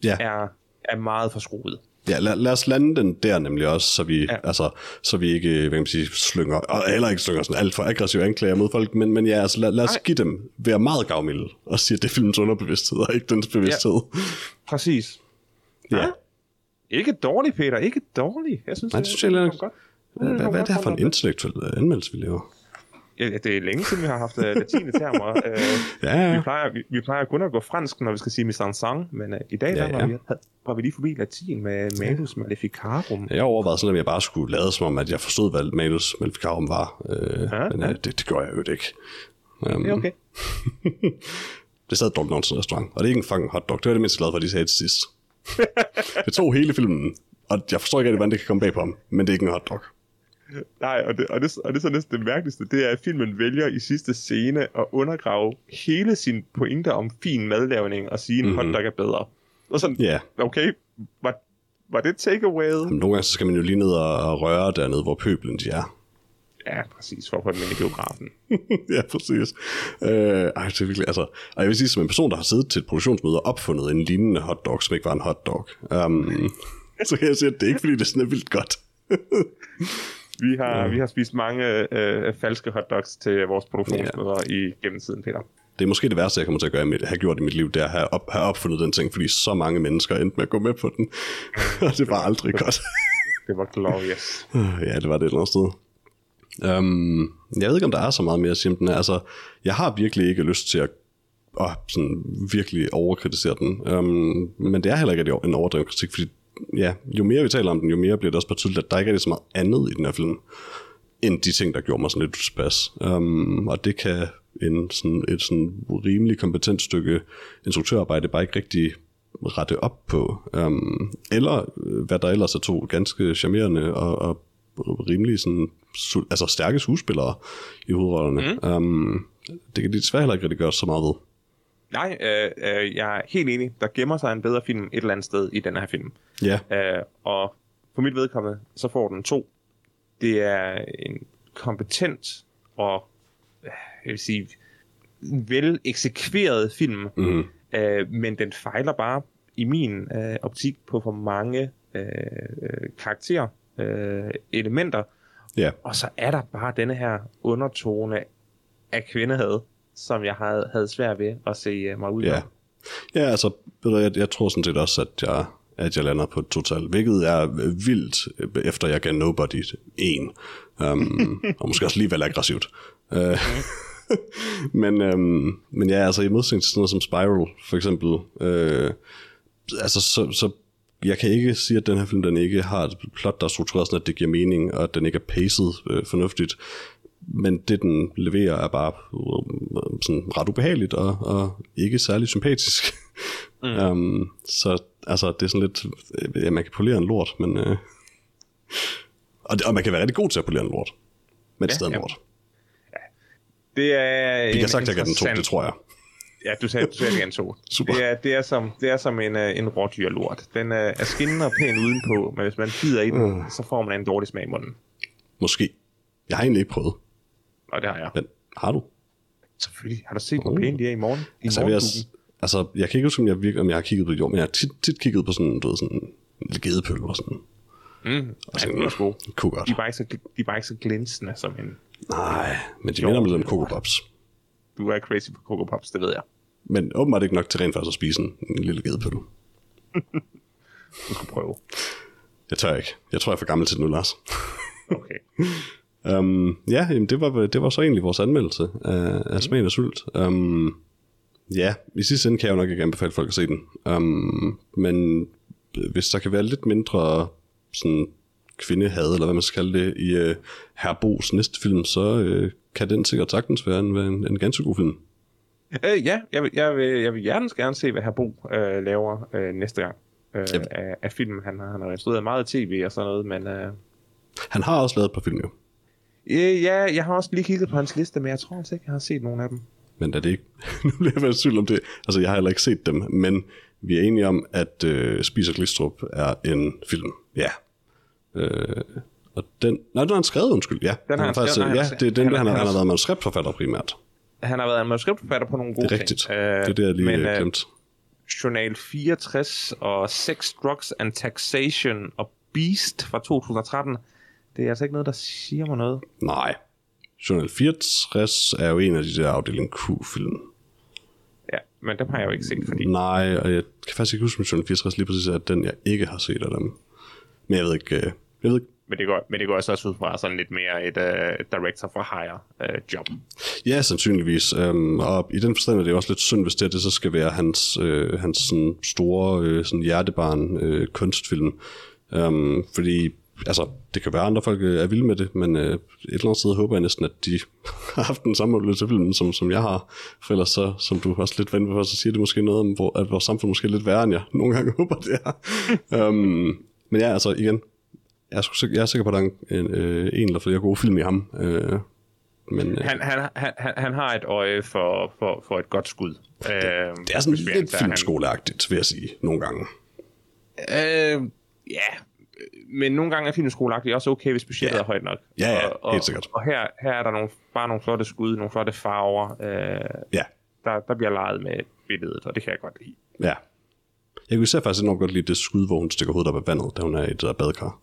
ja. er, er meget forskruet. Ja lad, lad os lande den der nemlig også, så vi, Ja. ja. altså, så vi ikke hvad kan man sige, slynger, og heller ikke slynger sådan alt for aggressive anklager mod folk, men, men ja, altså, lad, lad os Nej. give dem, være meget gavmilde, og sige, at det er filmens underbevidsthed, og ikke dens bevidsthed. Præcis. Ja. Ja. Ikke dårligt, Peter. Ikke dårligt. Jeg synes, Nej, det synes jeg heller ikke. kom godt. Hvad, hvad, hvad er det her for en intellektuel øh, anmeldelse, vi laver? Ja, det er længe siden, vi har haft uh, latine termer. Uh, Ja, vi, ja. plejer, vi, vi plejer kun at gå fransk, når vi skal sige mise en sang, men uh, i dag Ja, der var, ja. vi, var vi lige forbi latin med Malus Maleficarum. Jeg overvejede sådan, at jeg bare skulle lade som om, at jeg forstod, hvad Malus Maleficarum var. Øh, Ja, men ja. øh, det, det gør jeg jo ikke. Um, Det er okay. Det stadig Dog Nonsen restaurant, og det er ikke en fucking hotdog. Det var det mindst glad for, at de sagde til sidst. det tog hele filmen, og jeg forstår ikke rigtig, hvordan det kan komme bag på ham, men det er ikke en hotdog. Nej, og det, og, det, og det er så næsten det mærkeligste, det er, at filmen vælger i sidste scene at undergrave hele sin pointe om fin madlavning og sige, at en Mhm. mm-hmm. hotdog er bedre. Og sådan, Ja, okay, var, var det takeawayet? nogle gange så skal man jo lige ned og, røre dernede, hvor pøblen de er. Ja, præcis, for at få den ind i biografen. ja, præcis. Øh, ej, det er virkelig, altså, og jeg vil sige, som en person, der har siddet til et produktionsmøde og opfundet en lignende hotdog, som ikke var en hotdog, um, så kan jeg sige, at det er ikke, fordi det sådan er vildt godt. Vi har, ja. vi har spist mange øh, falske hotdogs til vores produktionsmøder ja. i gennemtiden, Peter. Det er måske det værste, jeg kommer til at gøre, mit, have gjort i mit liv, det er at have, op, have opfundet den ting, fordi så mange mennesker endte med at gå med på den. og det var aldrig godt. Det var glorious. ja, det var det et eller andet sted. Um, jeg ved ikke, om der er så meget mere at sige om den her. Altså, jeg har virkelig ikke lyst til at at sådan virkelig overkritisere den. Um, men det er heller ikke en overdreven kritik, fordi ja, jo mere vi taler om den, jo mere bliver det også bare tydeligt, at der ikke er så meget andet i den her film, end de ting, der gjorde mig sådan lidt utilpas. Um, og det kan en, sådan, et sådan rimelig kompetent stykke instruktørarbejde bare ikke rigtig rette op på. Um, eller øh, hvad der ellers er to ganske charmerende og, og rimelig sådan, altså stærke skuespillere i hovedrollerne. Mm. Um, det kan de desværre heller ikke rigtig gøre så meget ved. Nej, øh, øh, jeg er helt enig. Der gemmer sig en bedre film et eller andet sted i den her film. Ja, Øh, og for mit vedkommende, så får den to. Det er en kompetent og, øh, jeg vil sige, vel eksekveret film, mm-hmm. øh, men den fejler bare i min øh, optik på for mange øh, øh, karakterer, øh, elementer, ja. og så er der bare denne her undertone af kvindehed, som jeg havde, havde svært ved at se uh, mig ud Ja. af. Ja, altså, ved du, jeg, jeg tror sådan set også, at jeg, at jeg lander på et total, hvilket er vildt, øh, efter jeg gav Nobody en. Um, og måske også alligevel aggressivt. Uh, men, um, men ja, altså i modsætning til sådan noget som Spiral, for eksempel, uh, altså så, så jeg kan ikke sige, at den her film, den ikke har et plot, der er struktureret sådan, at det giver mening, og at den ikke er paced øh, fornuftigt. Men det, den leverer, er bare øh, sådan ret ubehageligt og, og ikke særlig sympatisk. Mm. um, så altså, det er sådan lidt... øh, Ja, man kan polere en lort, men... Øh, og, det, og man kan være rigtig god til at polere en lort. Men det er Ja, stadig en ja. lort. Det er Vi kan sagt, at jeg den to, det tror jeg. Ja, du sagde, du sagde det gerne to. Super. Det er, det er som, det er som en, uh, en rådyrlort. Den uh, er skinnende og pæn udenpå, men hvis man bider i den, Mm. så får man en dårlig smag i munden. Måske. Jeg har egentlig ikke prøvet, Og det har jeg. men har du? Selvfølgelig. Har du set, hvor Uh. pæne de er i morgen? I Altså, jeg, også- altså, jeg kan ikke huske, om jeg, virkelig, om jeg har kigget på det i år, men jeg har tit, tit kigget på sådan, du ved, sådan en gedepøl og sådan. Mm. Og Ja, sådan de er også gode. Kunne godt. De er bare ikke så, de er bare ikke så glinsende som en... Nej, men de Jo, minder mig lidt om det er Coco. Pops. Du er crazy på Coco Pops, det ved jeg. Men åbenbart ikke nok til rent faktisk at spise en, en lille gedepøl. Du skal prøve. Jeg tør ikke. Jeg tror, jeg er for gammel til det nu, Lars. Okay. Um, ja, jamen, det, var, det var så egentlig vores anmeldelse af, af Smagen af Sult. Um, Ja, i sidste ende kan jeg jo nok ikke anbefale folk at se den. Um, men hvis der kan være lidt mindre sådan kvindehad, eller hvad man skal kalde det, i uh, Herbos næste film, så uh, kan den sikkert sagtens være en, en, en ganske god film. Øh, ja, jeg vil, jeg, vil, jeg vil gerne gerne se, hvad Herbo øh, laver øh, næste gang øh, Yep. af, af filmen. Han har, han har instrueret meget tv og sådan noget, men... Øh, Han har også lavet et par film jo, øh, ja, jeg har også lige kigget på hans liste, men jeg tror altså ikke, jeg har set nogen af dem. men er det ikke... nu bliver jeg tvivl om det. Altså, jeg har heller ikke set dem, men vi er enige om, at uh, Spiser Glistrup er en film. Ja. Uh, og den... Nej, den har han skrevet, undskyld. Ja, Den har han faktisk, skrevet, ja, han det er den, han han, har, han han har- været manuskriptforfatter primært. Han har været en manuskriptforfatter på nogle gode Det er rigtigt. ting. det er det, jeg lige men, men, øh, glemt. Journal 64 og Sex, Drugs and Taxation og Beast fra 2013. Det er altså ikke noget, der siger mig noget. Nej. Journal 64 er jo en af de der afdeling Q-film. Ja, men dem har jeg jo ikke set, fordi... Nej, og jeg kan faktisk ikke huske, om Journal 64 lige præcis er den, jeg ikke har set af dem. Men jeg ved ikke... øh, Jeg ved ikke. Men det går, men det går også ud fra sådan lidt mere et uh, director for hire uh, job. Ja, sandsynligvis. Um, og i den forstand er det også lidt synd, hvis det, det så skal være hans, øh, hans sådan store øh, sådan hjertebarn øh, kunstfilm. Um, fordi altså, det kan være, andre folk øh, er vilde med det, men øh, et eller andet sted håber jeg næsten, at de har haft den samme oplevelse af filmen, som, som jeg har. For ellers så, som du også lidt vendte på, så siger det måske noget om, hvor, at vores samfund måske er lidt værre, end jeg nogle gange håber, det er. um, men ja, altså igen, jeg er, jeg er sikker på, at der er en, øh, en eller flere gode film i ham. Øh, men, øh, Han, han, han, han, har et øje for, for, for et godt skud. Det, Det er sådan lidt filmskoleagtigt, vil jeg sige, nogle gange. Øh, ja, men nogle gange er filmskoleagtigt også okay, hvis budgettet Ja. er højt nok. Ja, ja, og, og, helt sikkert. Og her, her er der nogle, bare nogle flotte skud, nogle flotte farver. Øh, Ja, der, der bliver leget med billedet, og det kan jeg godt lide. ja. Jeg kunne især faktisk enormt godt lide det skud, hvor hun stikker hovedet op af vandet, da hun er i det der badekar.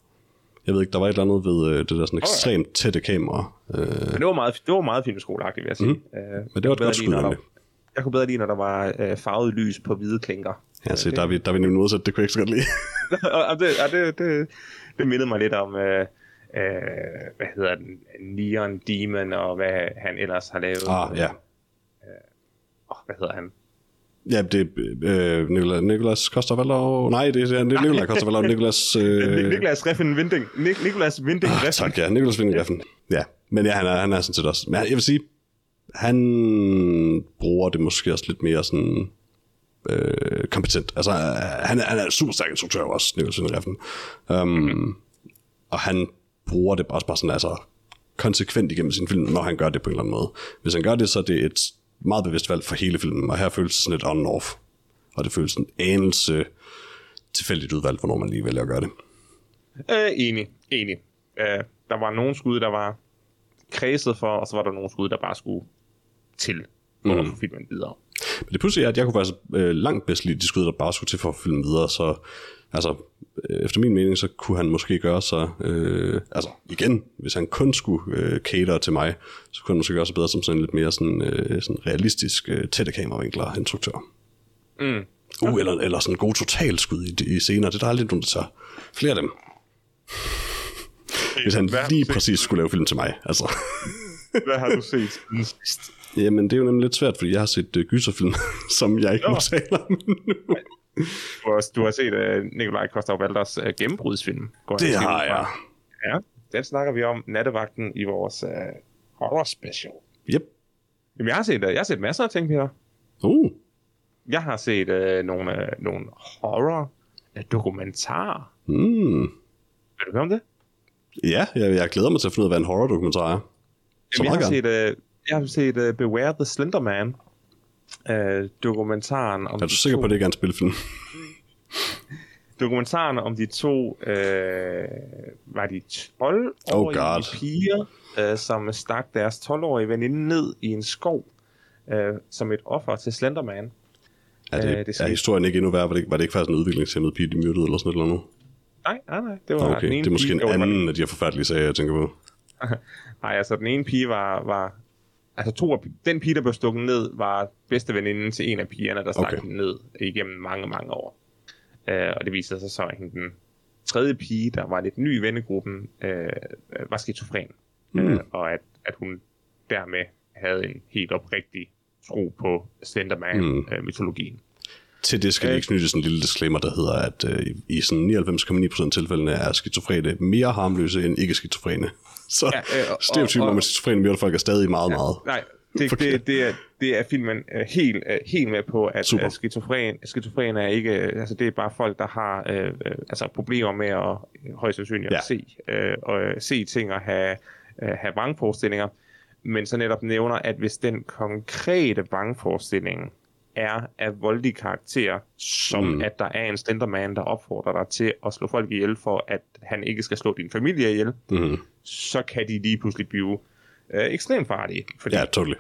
Jeg ved ikke, der var et eller andet ved øh, det der sådan ekstremt tætte kamera. Øh, Men det var meget, det var meget filmskoleagtigt, vil jeg sige. Mm. Øh, men det var et godt skud, der. Jeg kunne bedre lide, når der var øh, farvet lys på hvide klinker. Ja, se, der er vi, der er vi nemlig modsat, det kunne jeg ikke så godt lide. og det, og det, det, det mindede mig lidt om, øh, øh, hvad hedder den, Neon Demon, og hvad han ellers har lavet. ah, ja. Oh, hvad hedder han? Ja, det er øh, Nicolas, Nicolas Nej, det er, det er Nicolas Koster Nicolas... Øh, Niklas Reffen Vinding. Nik- Niklas Vinding Ah, Reffen. tak, ja. Nicholas Winding Ja, men ja, han er, han er sådan set også... Men jeg vil sige, han bruger det måske også lidt mere sådan øh, kompetent. Altså, han, er, han er en super stærk instruktør også, Winding Refn. Um, mm-hmm. Og han bruger det også bare sådan, altså konsekvent igennem sin film, når han gør det på en eller anden måde. Hvis han gør det, så er det et meget bevidst valg for hele filmen, og her føles det sådan lidt on-off. Og det føles en anelse tilfældigt udvalgt, hvornår man lige vælger at gøre det. Øh, enig, enig. Øh, der var nogle skud, der var kredset for, og så var der nogle skud, der bare skulle til for mm. filmen videre. Men det pludselig er, at jeg kunne faktisk øh, langt bedst lide de skud, der bare skulle til for at filme videre, så altså, øh, efter min mening, så kunne han måske gøre sig, øh, altså igen, hvis han kun skulle øh, cater til mig, så kunne han måske gøre sig bedre som sådan en lidt mere sådan, øh, sådan realistisk øh, tætte kameravinkler instruktør. Mm. Uh, eller, eller sådan en god totalskud i, i scener, det er der aldrig nogen, der tager. Flere af dem. Hvis han lige præcis skulle lave film til mig, altså. Hvad har du set siden sidst? Jamen, det er jo nemlig lidt svært, fordi jeg har set uh, gyserfilm, som jeg ikke må Nå. tale om nu. Du har, du har set uh, Nikolaj Kostav Valders uh, gennembrudsfilm. går Det har jeg. Ja, den snakker vi om nattevagten i vores uh, horror special. Yep. Jamen, jeg har set, uh, jeg har set masser af ting, Peter. Uh, Jeg har set uh, nogle, uh, nogle horror uh, dokumentarer. mm. Vil du høre om det? Ja, jeg, jeg glæder mig til at finde ud af, hvad en horror-dokumentar er. Jamen, jeg, meget har set, uh, jeg har set uh, Beware the Slender Man. Uh, dokumentaren om Er du sikker to, på, at det ikke er en spilfilm? dokumentaren om de to øh, var de 12 Oh piger, øh, som stak deres 12-årige veninde ned i en skov øh, som et offer til Slenderman. Er, det, Øh, det er historien ikke endnu værd? Var det, ikke- var det ikke faktisk en udviklingshemmet pige, de myrdede eller sådan noget? Eller noget? Nej, nej, nej. Det var Nå, den okay, ene det er måske pige, en anden af de her forfærdelige sager, jeg tænker på. Nej, altså den ene pige var, var altså to af, den pige, der blev stukket ned, var bedste veninde til en af pigerne, der stak Okay. hende ned igennem mange, mange år. Øh, og det viste sig så, at hende, den tredje pige, der var lidt ny i vennegruppen, øh, var skizofren. Mm. Mm. Øh, og at, at hun dermed havde en helt oprigtig tro på Slenderman-mytologien. Til det skal lige knytte sådan en lille disclaimer, der hedder, at øh, i sådan 99,9% af tilfældene er skizofrene mere harmløse end ikke-skizofrene. Så Ja, øh, stereotypen om, at skizofrene myrdefolk er stadig meget, ja. meget. Nej, det, Forkert. det, det, er, det er filmen øh, helt, øh, helt med på, at Super. skizofren, skizofren er ikke, øh, altså det er bare folk, der har øh, øh, altså problemer med at højst sandsynligt Ja. at se, øh, og se ting og have, øh, have vrangforestillinger, men så netop nævner, at hvis den konkrete vrangforestilling er af voldelig karakter, som Mm. mm. at der er en Slenderman, der opfordrer dig til at slå folk ihjel, for at han ikke skal slå din familie ihjel, Mm-hmm. så kan de lige pludselig blive øh, ekstremt farlige. Fordi Ja, totally.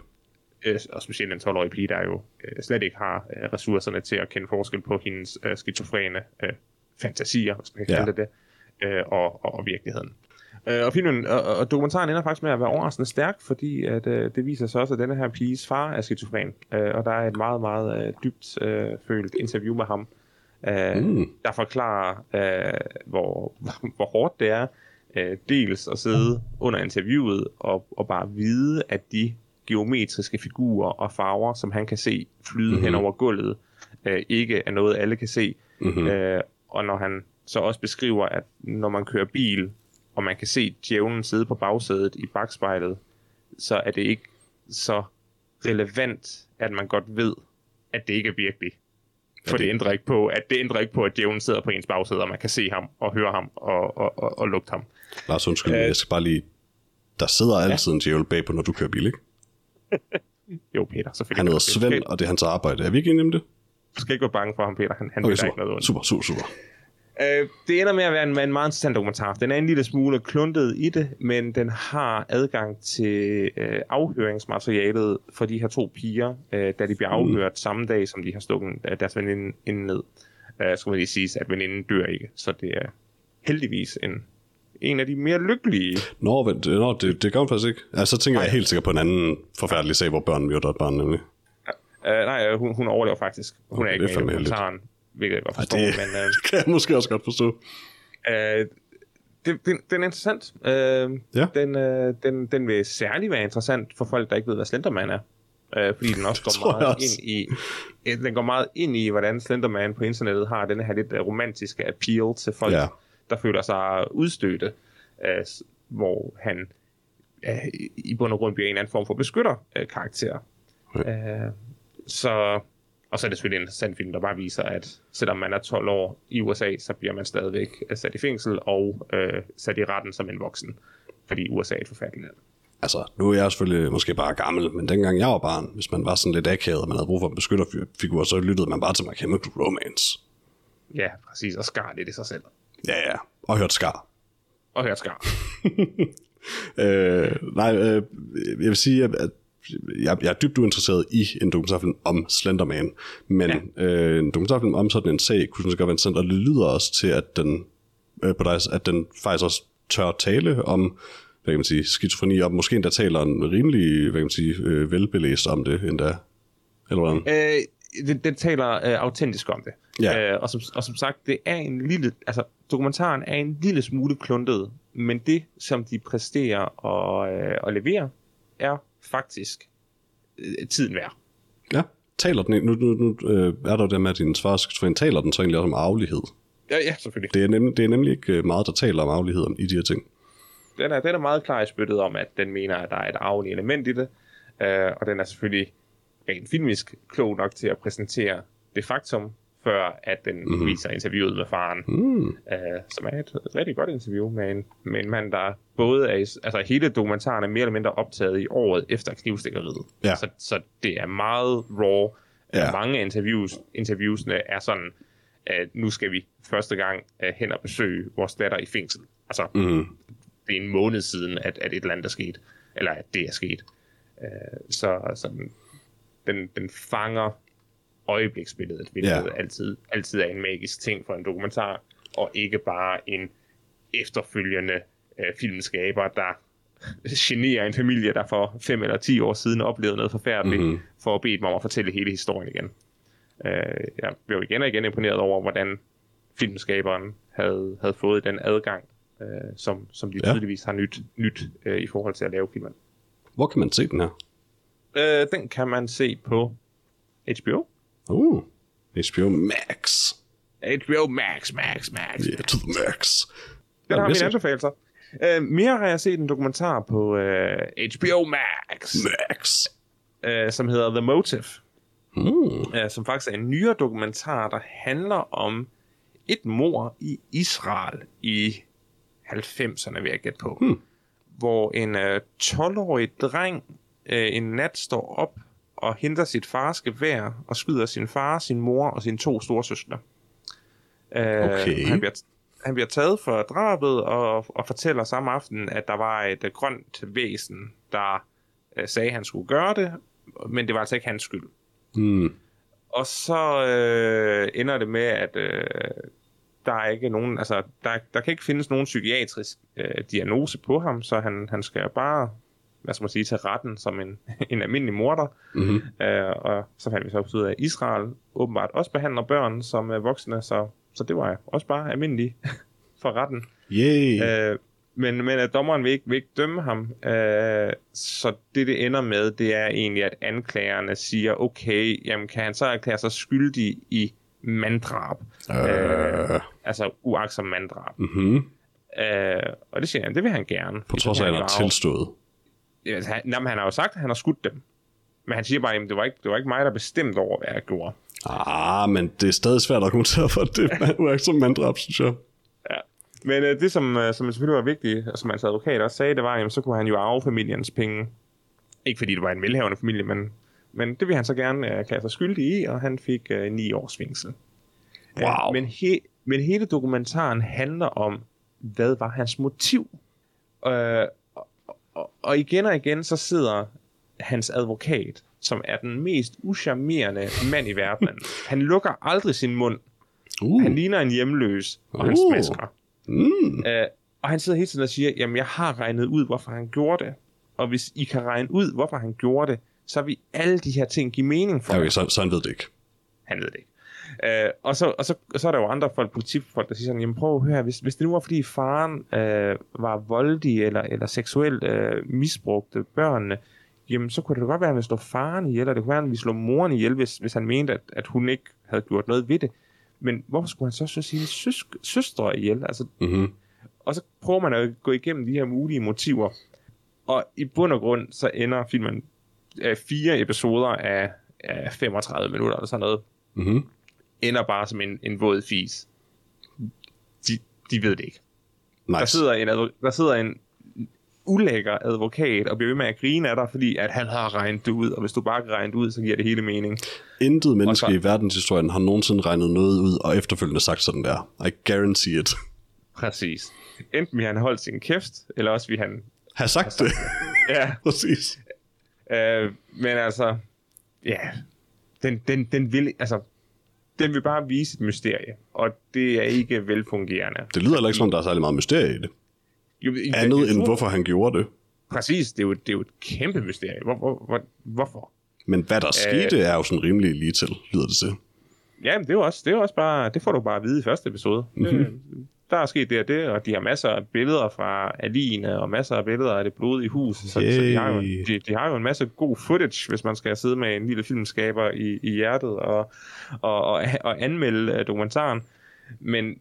øh, og specielt en 12-årig pige, der jo øh, slet ikke har øh, ressourcerne til at kende forskel på hendes øh, skizofrene øh, fantasier, hvis man kan Ja. kalde det det, øh, og, og, og virkeligheden. Øh, og filmen og, og dokumentaren ender faktisk med at være overraskende stærk, fordi at, øh, det viser sig også, at denne her piges far er skizofren, øh, og der er et meget, meget øh, dybt øh, følt interview med ham, øh, Mm. der forklarer, øh, hvor, hvor hårdt det er, øh, dels at sidde under interviewet og, og bare vide, at de geometriske figurer og farver, som han kan se flyde Mhm. mm-hmm. hen over gulvet, øh, ikke er noget, alle kan se. Mm-hmm. Øh, og når han så også beskriver, at når man kører bil, og man kan se djævlen sidde på bagsædet i bagspejlet, så er det ikke så relevant, at man godt ved, at det ikke er virkelig. For det ændrer ikke på, at det ændrer ikke på, at djævlen sidder på ens bagsæde, og man kan se ham og høre ham og, og, og, og lugte ham. Lars, undskyld, Øh. jeg skal bare lige... Der sidder altid en djævel bag på, når du kører bil, ikke? Jo, Peter, selvfølgelig. Han hedder Svend, og det er hans arbejde. Er vi ikke enige om det? Du skal ikke være bange for ham, Peter. Han, han Okay, dig ikke noget super, ondt. super, super, super. Øh, det ender med at være en, en meget interessant dokumentar. Den er en lille smule kluntet i det, men den har adgang til øh, afhøringsmaterialet for de her to piger, øh, da de bliver afhørt mm. samme dag, som de har stukket øh, deres veninde inde ned. Øh, skal man lige sige, at veninden dør ikke, så det er heldigvis en, en af de mere lykkelige. Nå, vent, nå det, det gør hun faktisk ikke. Altså, så tænker jeg helt sikkert på en anden forfærdelig sag, hvor børn myrder et barn, nemlig. Øh, nej, øh, hun, hun overlever faktisk. Hun Okay, er ikke med i dokumentaren, hvilket jeg godt forstår, det- men... Øh, Det kan jeg måske også godt forstå. Øh, det, den, den er interessant. Øh, Ja. den, øh, den, den vil særlig være interessant for folk, der ikke ved, hvad Slenderman er. Øh, fordi den også går meget også. ind i øh, den går meget ind i, hvordan Slenderman på internettet har den her lidt øh, romantiske appeal til folk, Ja. der føler sig udstødte, øh, hvor han øh, i bund og grund bliver en anden form for beskytter øh, karakter. Øh, så og så er det selvfølgelig en interessant film, der bare viser, at selvom man er 12 år i USA, så bliver man stadigvæk øh, sat i fængsel og øh, sat i retten som en voksen. Fordi USA er et forfærdeligt land. Altså, nu er jeg selvfølgelig måske bare gammel, men dengang jeg var barn, hvis man var sådan lidt akavet, og man havde brug for en beskytterfigur, så lyttede man bare til My Chemical Romance. Ja, præcis. Og skar lidt i sig selv. Ja, ja. Og hørt skar. Og hørt skar. Øh, nej, øh, jeg vil sige, at jeg, jeg er dybt uinteresseret i en dokumentarfilm om Slenderman, men ja. øh, en dokumentarfilm om sådan en sag kunne set godt være interessant, og det lyder også til, at den, øh, på dig, at den faktisk også tør tale om hvad kan man sige, skizofreni, og måske endda taler en rimelig, hvad kan man sige, øh, velbelæst om det endda. Eller hvordan? øh, den, den taler øh, autentisk om det. Ja. Øh, og, som, og som sagt, det er en lille, altså dokumentaren er en lille smule kluntet, men det, som de præsterer og, øh, og leverer, er faktisk øh, tiden værd. Ja. Taler den, nu, nu, nu øh, er der det med, at din svar skizofren taler den så egentlig også om arvelighed. Ja, ja, selvfølgelig. Det er, nemlig, det er nemlig ikke øh, meget, der taler om arvelighed om, i de her ting. den er, den er meget klar i spyttet om, at den mener, at der er et arveligt element i det, øh, og den er selvfølgelig rent filmisk klog nok til at præsentere det faktum, før at den mm-hmm. viser interviewet med faren, Mm. øh, som er et rigtig godt interview med en, med en mand, der både er, i- altså hele dokumentaren er mere eller mindre optaget i året efter knivstikkeriet. Ja. Så, så det er meget raw. Ja. Mange interviews, interviewsene er sådan, at nu skal vi første gang øh, hen og besøge vores datter i fængsel. Altså, Mm. det er en måned siden, at, at et eller andet er sket, eller at det er sket. Øh, så så den, den, den fanger øjebliksbilledet, hvilket Ja. altid, altid er en magisk ting for en dokumentar, og ikke bare en efterfølgende øh, filmskaber, der generer en familie, der for fem eller ti år siden oplevede noget forfærdeligt, Mhm. mm-hmm. for at bede dem om at fortælle hele historien igen. Øh, jeg blev igen og igen imponeret over, hvordan filmskaberen havde, havde fået den adgang, øh, som, som de Ja. tydeligvis har nyt, nyt øh, i forhold til at lave filmen. Hvor kan man se den her? Øh, den kan man se på HBO. Uh, HBO Max. HBO Max, Max, Max. Yeah, to the max. Den har mine anbefalinger. Øh, mere har jeg set en dokumentar på øh, HBO Max, Max. øh, som hedder The Motive. Mm. øh, som faktisk er en nyere dokumentar, der handler om et mor i Israel i 90'erne, vil jeg gætte på. Hmm. Hvor en øh, 12-årig dreng øh, en nat står op og henter sit fars gevær og skyder sin far, sin mor og sine to store søstre. Øh, Okay. Han bliver, han bliver taget for drabet og, og fortæller samme aften, at der var et øh, grønt væsen, der øh, sagde, at han skulle gøre det, men det var altså ikke hans skyld. Mm. Og så øh, ender det med, at øh, der er ikke nogen, altså der, der kan ikke findes nogen psykiatrisk øh, diagnose på ham, så han, han skal bare, hvad skal man sige, til retten som en, en almindelig morder. Mm-hmm. Øh, og så fandt vi så ud af, at Israel åbenbart også behandler børn som øh, voksne, så, så det var også bare almindeligt for retten. Yay. Øh, men, men at dommeren vil ikke, vil ikke dømme ham. Øh, så det, det ender med, det er egentlig, at anklagerne siger, okay, jamen kan han så erklære sig skyldig i manddrab? Øh. Altså uaksom manddrab. Mm-hmm. Øh, og det siger han, det vil han gerne. På trods af, at han har tilstået. Altså, han, jamen, han har jo sagt, at han har skudt dem. Men han siger bare, at det var ikke, det var ikke mig, der bestemte over, hvad jeg gjorde. Ah, men det er stadig svært at argumentere for, at det er uaksom manddrab, synes jeg. Ja. Men øh, det, som, øh, som selvfølgelig var vigtigt, og som hans advokat også sagde, det var, jamen, så kunne han jo arve familiens penge. Ikke fordi det var en velhavende familie, men, men det ville han så gerne øh, erklære sig skyldig i, og han fik øh, ni års fængsel. Wow. Øh, men, he, men hele dokumentaren handler om, hvad var hans motiv? Øh, og, igen og igen, så sidder hans advokat, som er den mest uschammerende mand i verdenen. Han lukker aldrig sin mund. Uh. Han ligner en hjemløs, og han Uh. smasker. Mm. Øh, og han sidder hele tiden og siger, jamen jeg har regnet ud, hvorfor han gjorde det. Og hvis I kan regne ud, hvorfor han gjorde det, så vil alle de her ting give mening for Okay, okay. så, så han ved det ikke. Han ved det ikke. Øh, og, så, og, så, og så er der jo andre folk, politifolk, der siger sådan, jamen prøv at høre, hvis, hvis det nu var fordi faren øh, var voldig eller, eller seksuelt øh, misbrugte børnene, jamen så kunne det godt være, at han ville slå faren ihjel, eller det kunne være, at han ville slå moren ihjel, hvis, hvis han mente, at, at hun ikke havde gjort noget ved det. Men hvorfor skulle han så slå sine søs- søstre ihjel? Altså, Mm-hmm. og så prøver man at gå igennem de her mulige motiver. Og i bund og grund, så ender filmen af fire episoder af, af 35 minutter eller sådan noget, Mm-hmm. Ender bare som en, en våd fis. De, de ved det ikke. Nice. Der sidder en, der sidder en ulækker advokat og bliver ved med at grine af dig, fordi at han har regnet det ud, og hvis du bare kan regne det ud, så giver det hele mening. Intet menneske så- i verdenshistorien har nogensinde regnet noget ud, og efterfølgende sagt sådan der. I guarantee it. Præcis. Enten vil han holde sin kæft, eller også vil han... Har sagt det. Ja, Præcis. Øh, men altså, ja, den, den, den vil, altså, den vil bare vise et mysterie, og det er ikke velfungerende. Det lyder heller ikke, som om der er særlig meget mysterie i det. Jo, jeg- Andet jeg end, tror- hvorfor han gjorde det. Præcis, det er jo, det er jo et kæmpe mysterie. Hvor, hvor, hvor, hvorfor? Men hvad der skete, er jo sådan rimelig lige til, lyder det til. Ja, men det er jo også, det er også bare, det får du bare at vide i første episode. Mm-hmm. Det, der er sket det og det, og de har masser af billeder fra Aline, og masser af billeder af det blodige hus, så, så de, har jo, de, de har jo en masse god footage, hvis man skal sidde med en lille filmskaber i, i hjertet og, og, og, og anmelde uh, dokumentaren. Men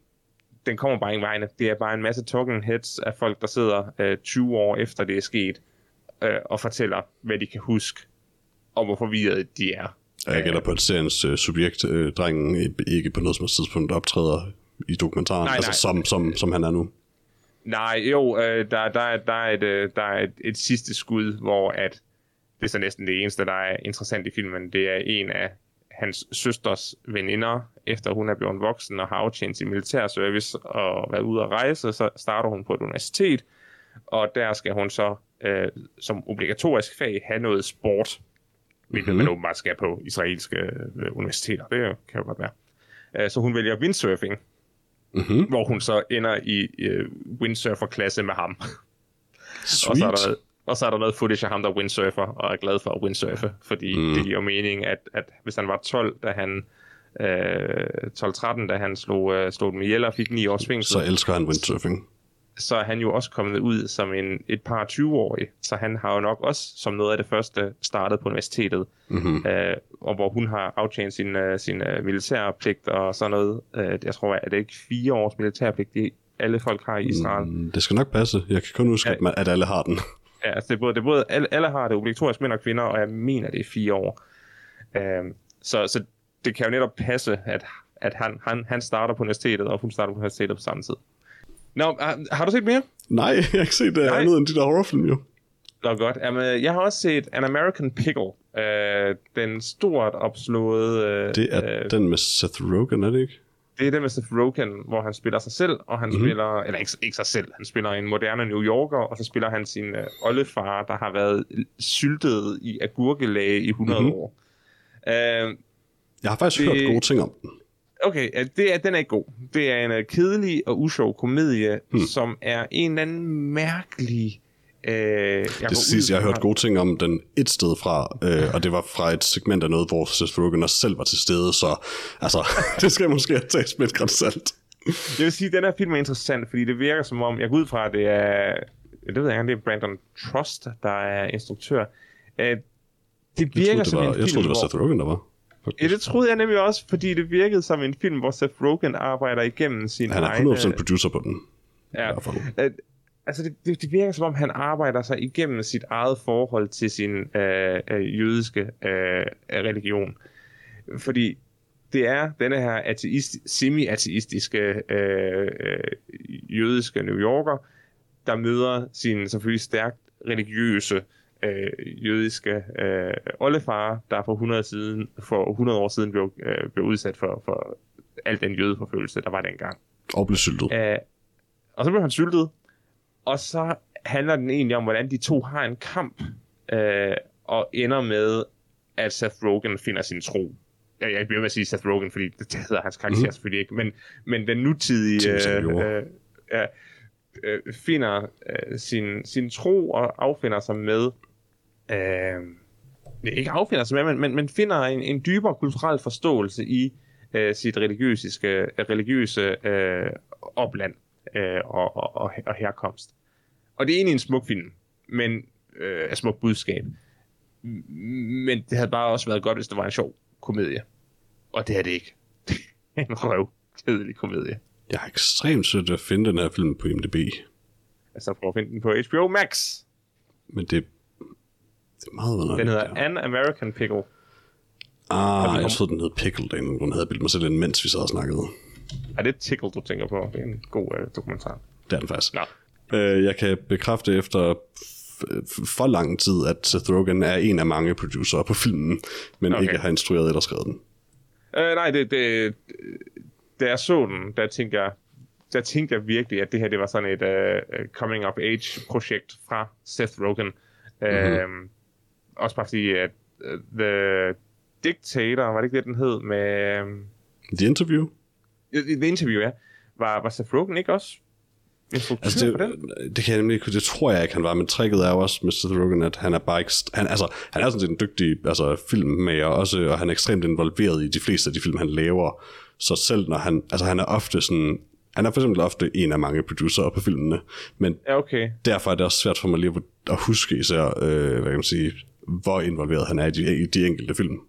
den kommer bare ingen vegne. Det er bare en masse talking heads af folk, der sidder uh, 20 år efter det er sket, uh, og fortæller, hvad de kan huske, og hvor forvirrede de er. Og jeg gætter på, at seriens øh, subjekt, øh, drengen, øh, ikke på noget som tidspunkt optræder dokumentaren, Nej, altså nej. Som, som, som han er nu. Nej, jo, øh, der, der, er- der er, et, øh, der er et, et sidste skud, hvor at det er så næsten det eneste, der er interessant i filmen. Det er en af hans søsters veninder, efter hun er blevet voksen og har aftjent sin militærservice og været ude at rejse, så starter hun på et universitet, og der skal hun så øh, som obligatorisk fag have noget sport, hvilket mm-hmm. man åbenbart skal på israelske øh, universiteter. Det kan jo godt være. Øh, så hun vælger windsurfing, Mm-hmm. hvor hun så ender i øh, windsurfer-klasse med ham. Sweet. Og så, er der, noget- og så er der noget footage af ham, der er windsurfer, og er glad for at windsurfe, fordi Mm. det giver mening, at, at hvis han var 12, da han øh, 12-13, da han slog, øh, slog dem ihjel og fik 9 års fængsel, Så elsker han windsurfing. Så er han jo også kommet ud som en, et par 20-årig, så han har jo nok også som noget af det første startet på universitetet, mm-hmm. øh, og hvor hun har aftjent sin, uh, sin uh, militærpligt og sådan noget. Uh, jeg tror, at det ikke fire års militærpligt, de, alle folk har i Israel. Mm, det skal nok passe. Jeg kan kun huske, ja. at, man, at alle har den. Ja, altså det er både, det er både alle, alle har det obligatorisk mænd og kvinder, og jeg mener, det er fire år. Uh, så, så det kan jo netop passe, at, at han, han, han starter på universitetet, og hun starter på universitetet på samme tid. Nå, har, har du set mere? Nej, jeg har ikke set uh, andet end de der horrorfilm, jo. Nå, godt. Jamen, jeg har også set An American Pickle. Uh, den stort opslåede... Uh, det er uh, den med Seth Rogen, er det ikke? Det er den med Seth Rogen, hvor han spiller sig selv, og han mm-hmm. spiller... Eller ikke, ikke sig selv, han spiller en moderne New Yorker, og så spiller han sin uh, oldefar, der har været syltet i agurkelag i 100 mm-hmm. år. Uh, jeg har faktisk det... hørt gode ting om den okay, det er, den er ikke god. Det er en uh, kedelig og usjov komedie, hmm. som er en eller anden mærkelig... Uh, jeg det sidste, jeg har hørt gode ting om den et sted fra, uh, og det var fra et segment af noget, hvor Seth Rogen også selv var til stede, så altså, det skal måske tage med et salt. Det vil sige, at den her film er interessant, fordi det virker som om, jeg går ud fra, at det er, det ved jeg ikke, det er Brandon Trust, der er instruktør. Uh, det virker jeg troede, det som var, en film, Jeg troede, det var Seth Rogen, der var. Ja, det troede jeg nemlig også, fordi det virkede som en film, hvor Seth Rogen arbejder igennem sin Han er 100% egne... producer på den. Ja, altså det, det, det virker som om, han arbejder sig igennem sit eget forhold til sin øh, øh, jødiske øh, religion. Fordi det er denne her ateist, semi-ateistiske øh, øh, jødiske New Yorker, der møder sin selvfølgelig stærkt religiøse øh, jødiske øh, oldefar, der for 100, siden, for 100 år siden blev, øh, blev udsat for, for al den jødeforfølgelse, der var dengang. Og blev syltet. Æh, og så blev han syltet, og så handler den egentlig om, hvordan de to har en kamp, øh, og ender med, at Seth Rogen finder sin tro. Jeg, jeg bliver med at sige Seth Rogen, fordi det hedder hans karakter mm-hmm. selvfølgelig ikke, men, men den nutidige... Øh, øh, øh, øh, finder øh, sin, sin tro og affinder sig med øh, ikke affinder sig med, men, men, men finder en, en dybere kulturel forståelse i øh, sit religiøse, religiøse øh, opland øh, og, og, og, og herkomst. Og det er egentlig en smuk film, men øh, et smukt budskab. Men det havde bare også været godt, hvis det var en sjov komedie. Og det er det ikke. en røv kedelig komedie. Jeg har ekstremt sødt at finde den her film på IMDb. Altså prøv at finde den på HBO Max. Men det det er meget underligt. Den hedder An American Pickle. Ah, jeg troede, den hed Pickle, da hun havde bildt mig selv ind, mens vi sad og snakkede. Er det Tickle, du tænker på? Det er en god uh, dokumentar. Det er den faktisk. Nå. Uh, jeg kan bekræfte efter for lang tid, at Seth Rogen er en af mange producer på filmen, men okay. ikke har instrueret eller skrevet den. Uh, nej, det, det, da jeg så den, der tænkte jeg, der tænkte jeg virkelig, at det her det var sådan et uh, coming of age projekt fra Seth Rogen. Mm-hmm. Også bare fordi, at uh, The Dictator, var det ikke det, den hed? Med, um, The Interview? The Interview, ja. Var, var Seth Rogen ikke også altså det, det, kan jeg nemlig, det tror jeg ikke, han var, men tricket er jo også med Seth Rogen, at han er bare ikke, han, altså, han er sådan set en dygtig altså, filmmager også, og han er ekstremt involveret i de fleste af de film, han laver. Så selv når han, altså han er ofte sådan, han er for eksempel ofte en af mange producer på filmene, men ja, okay. derfor er det også svært for mig lige at huske især, øh, hvad kan man sige, hvor involveret han er i de, i de enkelte film.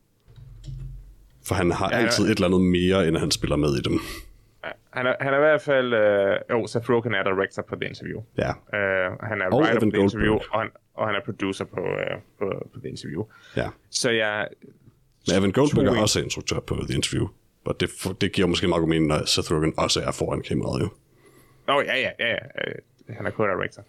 For han har ja, altid et eller andet mere, end han spiller med i dem. Han, er, han er i hvert fald... Øh, jo, Seth Rogen er director på The Interview. Ja. Øh, han er og writer på The Interview, og han, og han er producer på, øh, på, på The Interview. Ja. Så jeg... Men Evan Goldberg er også instruktør på The Interview. Og det, det giver måske meget god mening, når Seth Rogen også er foran kameraet jo. Åh, oh, ja, ja, ja. ja. Øh, han er co-director.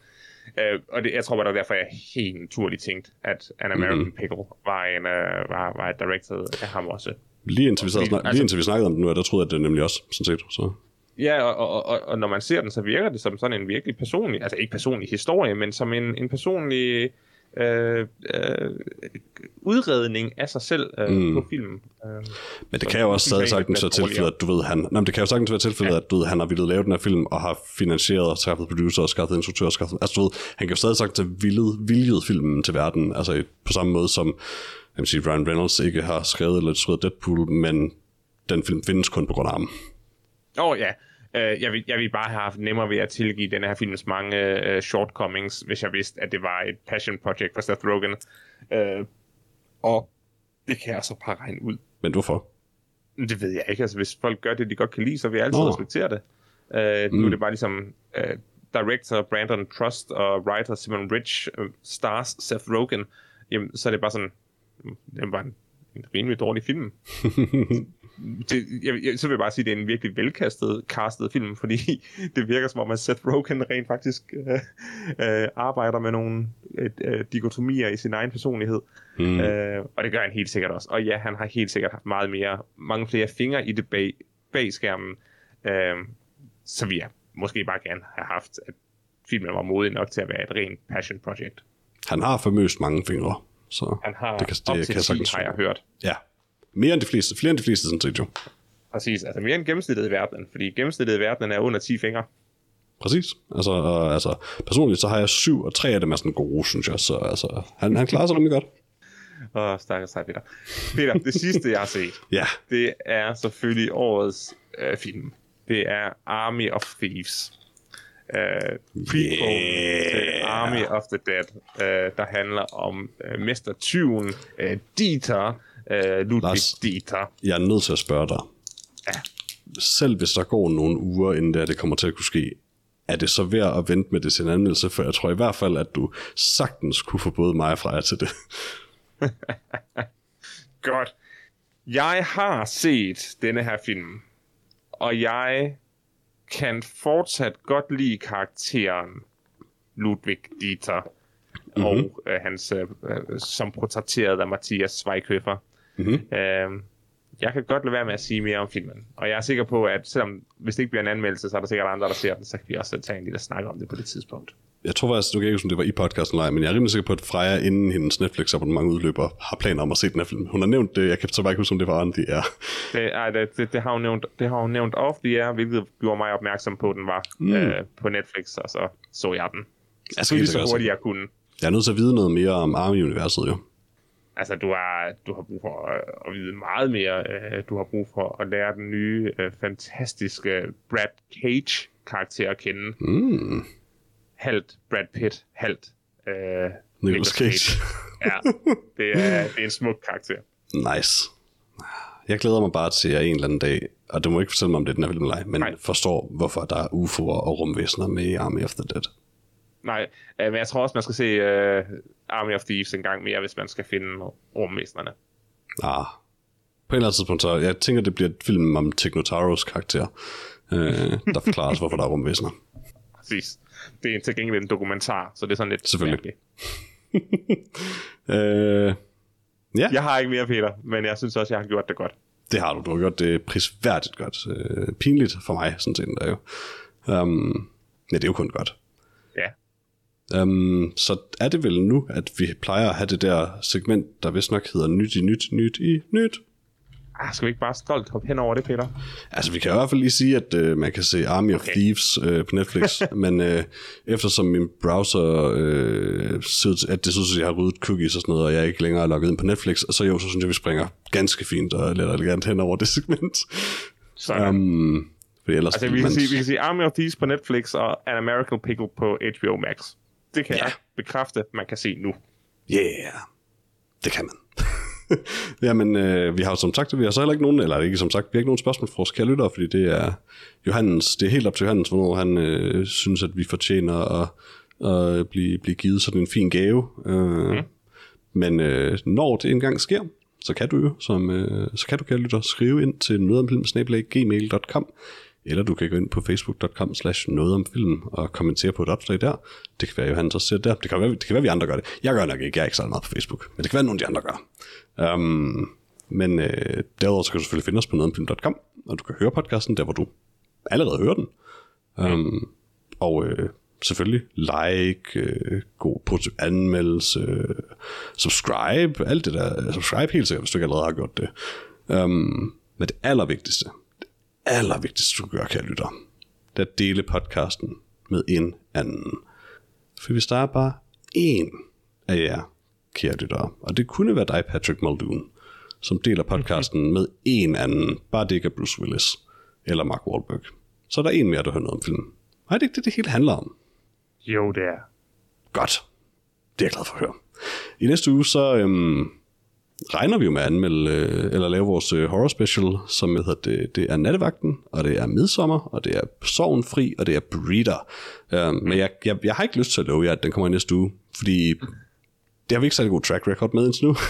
Uh, og det, jeg tror bare, det var derfor, jeg helt naturligt tænkte, at An American mm-hmm. Pickle var, en, uh, var, var et directed af ham også. Lige indtil vi, sad, snak, altså, lige indtil vi snakkede om det nu, der troede jeg det nemlig også, sådan set. Så. Ja, og, og, og, og når man ser den, så virker det som sådan en virkelig personlig, altså ikke personlig historie, men som en, en personlig øh, øh, udredning af sig selv øh, mm. på film. Øh, men det kan jo også stadig sagtens være tilfældet, at du ved, han, nej, det kan jo sagtens være tilfældet, ja. at du ved, han har ville lave den her film, og har finansieret og skaffet producer og skaffet instruktør og skaffet, altså du ved, han kan jo stadig sagtens have viljet, viljet filmen til verden, altså på samme måde som, jeg vil sige, Ryan Reynolds ikke har skrevet eller skrevet Deadpool, men den film findes kun på grund af ham. Åh oh, ja, Øh, jeg, vil, jeg vil bare have haft nemmere ved at tilgive den her films mange øh, shortcomings, hvis jeg vidste, at det var et passion project for Seth Rogen. Øh, og det kan jeg så bare regne ud. Men hvorfor? Det ved jeg ikke. Altså, hvis folk gør det, de godt kan lide, så vil jeg altid Nå. respektere det. Øh, mm. Nu er det bare ligesom øh, director Brandon Trust og writer Simon Rich øh, stars Seth Rogen. Jamen, så er det bare sådan, mm, det var en, en rimelig dårlig film. det, jeg, jeg, så vil jeg bare sige, at det er en virkelig velkastet, castet film, fordi det virker som om, at Seth Rogen rent faktisk øh, øh, arbejder med nogle øh, øh, dikotomier i sin egen personlighed. Mm. Øh, og det gør han helt sikkert også. Og ja, han har helt sikkert haft meget mere, mange flere fingre i det bag, bag skærmen. Øh, så vi jeg måske bare gerne have haft, at filmen var modig nok til at være et rent passion project. Han har famøst mange fingre, så Han har det kan, op det til kan 10, sagtens har jeg hørt. Ja, mere end de fleste, flere end de fleste sådan set jo. Præcis, altså mere end gennemsnittet i verdenen, fordi gennemsnittet i verdenen er under 10 fingre. Præcis. Altså, og, altså, personligt så har jeg syv, og tre af dem er sådan gode, synes jeg. Så altså, han, han klarer sig rimelig godt. Åh, stakkels dig, Peter. Peter, det sidste, jeg har set, Ja, det er selvfølgelig årets øh, film. Det er Army of Thieves. Uh, prequel Yeah. til Army of the Dead, uh, der handler om uh, Mester Tyven, uh, Dieter, uh, Ludwig Lars. Dieter. jeg er nødt til at spørge dig. Ja. Selv hvis der går nogle uger, inden det, her, det kommer til at kunne ske, er det så værd at vente med det til en anmeldelse? For jeg tror i hvert fald, at du sagtens kunne få både mig og Freja til det. Godt. Jeg har set denne her film, og jeg kan fortsat godt lide karakteren Ludwig Dieter, mm-hmm. og øh, hans, øh, øh, som portrætteret af Mathias Schweighöfer. Mm-hmm. Øh, jeg kan godt lade være med at sige mere om filmen, og jeg er sikker på, at selvom hvis det ikke bliver en anmeldelse, så er der sikkert andre, der ser den, så kan vi også tage en lille snak om det på det tidspunkt. Jeg tror faktisk, du kan ikke huske, det var i podcasten eller men jeg er rimelig sikker på, at Freja inden hendes Netflix-abonnement udløber, har planer om at se den her film. Hun har nævnt det, jeg kan så bare ikke huske, om det var andre, de er. Det, ej, det, det, det, har hun nævnt, det har hun nævnt off the air, hvilket gjorde mig opmærksom på, at den var mm. øh, på Netflix, og så så jeg den. Jeg Selvfølgelig så sikkert hurtigt jeg kunne. Jeg er nødt til at vide noget mere om Army-universet, jo. Altså, du har, du har brug for at, at vide meget mere. Øh, Du har brug for at lære den nye, øh, fantastiske Brad Cage-karakter at kende. Mm. Halvt Brad Pitt, halvt øh, Nicolas Cage. Ja, det er, det er en smuk karakter. Nice. Jeg glæder mig bare til, at jeg en eller anden dag, og du må ikke fortælle mig, om det er den her film eller men Nej. forstår, hvorfor der er UFO'er og rumvæsener med i Army of the Dead. Nej, øh, men jeg tror også, man skal se uh, Army of Thieves en gang mere, hvis man skal finde rumvæsenerne. Ah. På et eller andet tidspunkt, så jeg tænker, det bliver et film om Technotaros karakter, øh, der forklarer os, hvorfor der er rumvæsener. Præcis. Det er til gengæld en dokumentar, så det er sådan lidt Selvfølgelig. Øh, ja, Jeg har ikke mere, Peter, men jeg synes også, jeg har gjort det godt. det har du. Du har gjort det prisværdigt godt. Øh, pinligt for mig, sådan set. Der jo. Um, ja, det er jo kun godt. Um, så er det vel nu, at vi plejer at have det der segment, der vist nok hedder nyt i nyt, nyt i nyt. ah, skal vi ikke bare stolt hoppe hen over det, Peter? Altså, vi kan i hvert fald lige sige, at øh, man kan se Army of Okay. Thieves øh, på Netflix, men øh, eftersom min browser øh, at det synes, at jeg har ryddet cookies og sådan noget, og jeg ikke længere er logget ind på Netflix, så jo, så synes jeg, vi springer ganske fint og lidt elegant hen over det segment. Sådan. Um, fordi ellers, altså, vi kan, sige, vi kan sige Army of Thieves på Netflix og An American Pickle på HBO Max. Det kan Ja. jeg bekræfte, man kan se nu. Yeah, det kan man. Jamen, øh, vi har jo som sagt, vi har så heller ikke nogen, eller ikke som sagt, vi har ikke nogen spørgsmål fra vores kære lyttere, fordi det er Johannes, det er helt op til Johannes, hvornår han øh, synes, at vi fortjener at, at blive, blive givet sådan en fin gave. Øh, mm. Men øh, når det engang sker, så kan du jo, som, øh, så kan du kære lytter, skrive ind til nogetomfilm.gmail.com eller du kan gå ind på facebook.com slash noget om film og kommentere på et opslag der. Det kan være, at Johannes også ser der. Det kan være, det kan være, at vi andre gør det. Jeg gør nok ikke, jeg er ikke så meget på Facebook, men det kan være, at nogle af de andre gør. Um, men øh, derudover så kan du selvfølgelig finde os på nogetomfilm.com, og du kan høre podcasten der, hvor du allerede hører den. Um, og øh, selvfølgelig like, øh, god positiv anmeldelse, øh, subscribe, alt det der. Subscribe helt sikkert, hvis du ikke allerede har gjort det. Um, men det allervigtigste, allervigtigste, du gør, kære lytter, det er at dele podcasten med en anden. For hvis der er bare én af jer, kære lyttere, og det kunne være dig, Patrick Muldoon, som deler podcasten med en anden, bare det ikke er Bruce Willis eller Mark Wahlberg, så er der en mere, du hører noget om filmen. Nej, det er ikke det, det hele handler om. Jo, det er. Godt. Det er jeg glad for at høre. I næste uge, så øhm, regner vi jo med at anmelde, øh, eller lave vores øh, horror special, som hedder det, det er Nattevagten, og det er Midsommer, og det er Sorgenfri, og det er Breeder. Øhm, men jeg, jeg, jeg har ikke lyst til at love jer, at den kommer i næste uge, fordi det har vi ikke særlig god track record med indtil nu.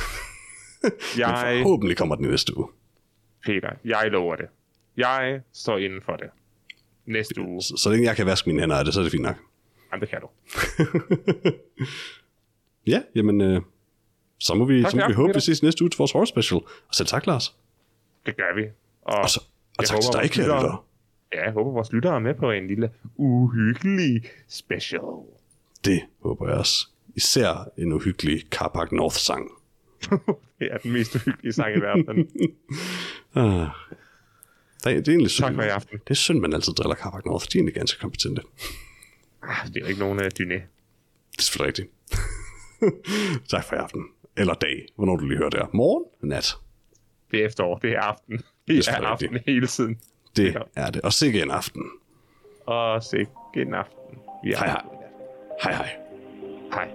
Jeg, Men forhåbentlig kommer den i næste uge. Peter, jeg lover det. Jeg står inden for det. Næste uge. Så, så længe jeg kan vaske mine hænder af det, så er det fint nok. Jamen, det kan du. Ja, jamen, øh, så må vi, Tak så må vi håbe, aften, vi ses næste uge til vores horror special. Og selv tak, Lars. Det gør vi. Og, Og, så, og tak til håber, dig, vores kære lyttere- lytter. Ja, jeg håber, vores lyttere er med på en lille uhyggelig special. Det håber jeg også. Især en uhyggelig Carpark North-sang. det er den mest uhyggelige sang i verden. Ah. Det er, det er egentlig synd. Tak for i aften. Det er synd, man altid driller Carpark North. De er egentlig ganske kompetente. Ah, det er jo ikke nogen uh, dyné. Det er selvfølgelig rigtigt. tak for i aften. Eller dag, hvornår du lige hører det her. Morgen? Nat. Det er efterår, det er aften. Det er er, aften rigtigt. hele tiden. Det Ja. er det. Og sikke en aften. Og sikke en aften. Er Hej, hej. Hej hej. Hej.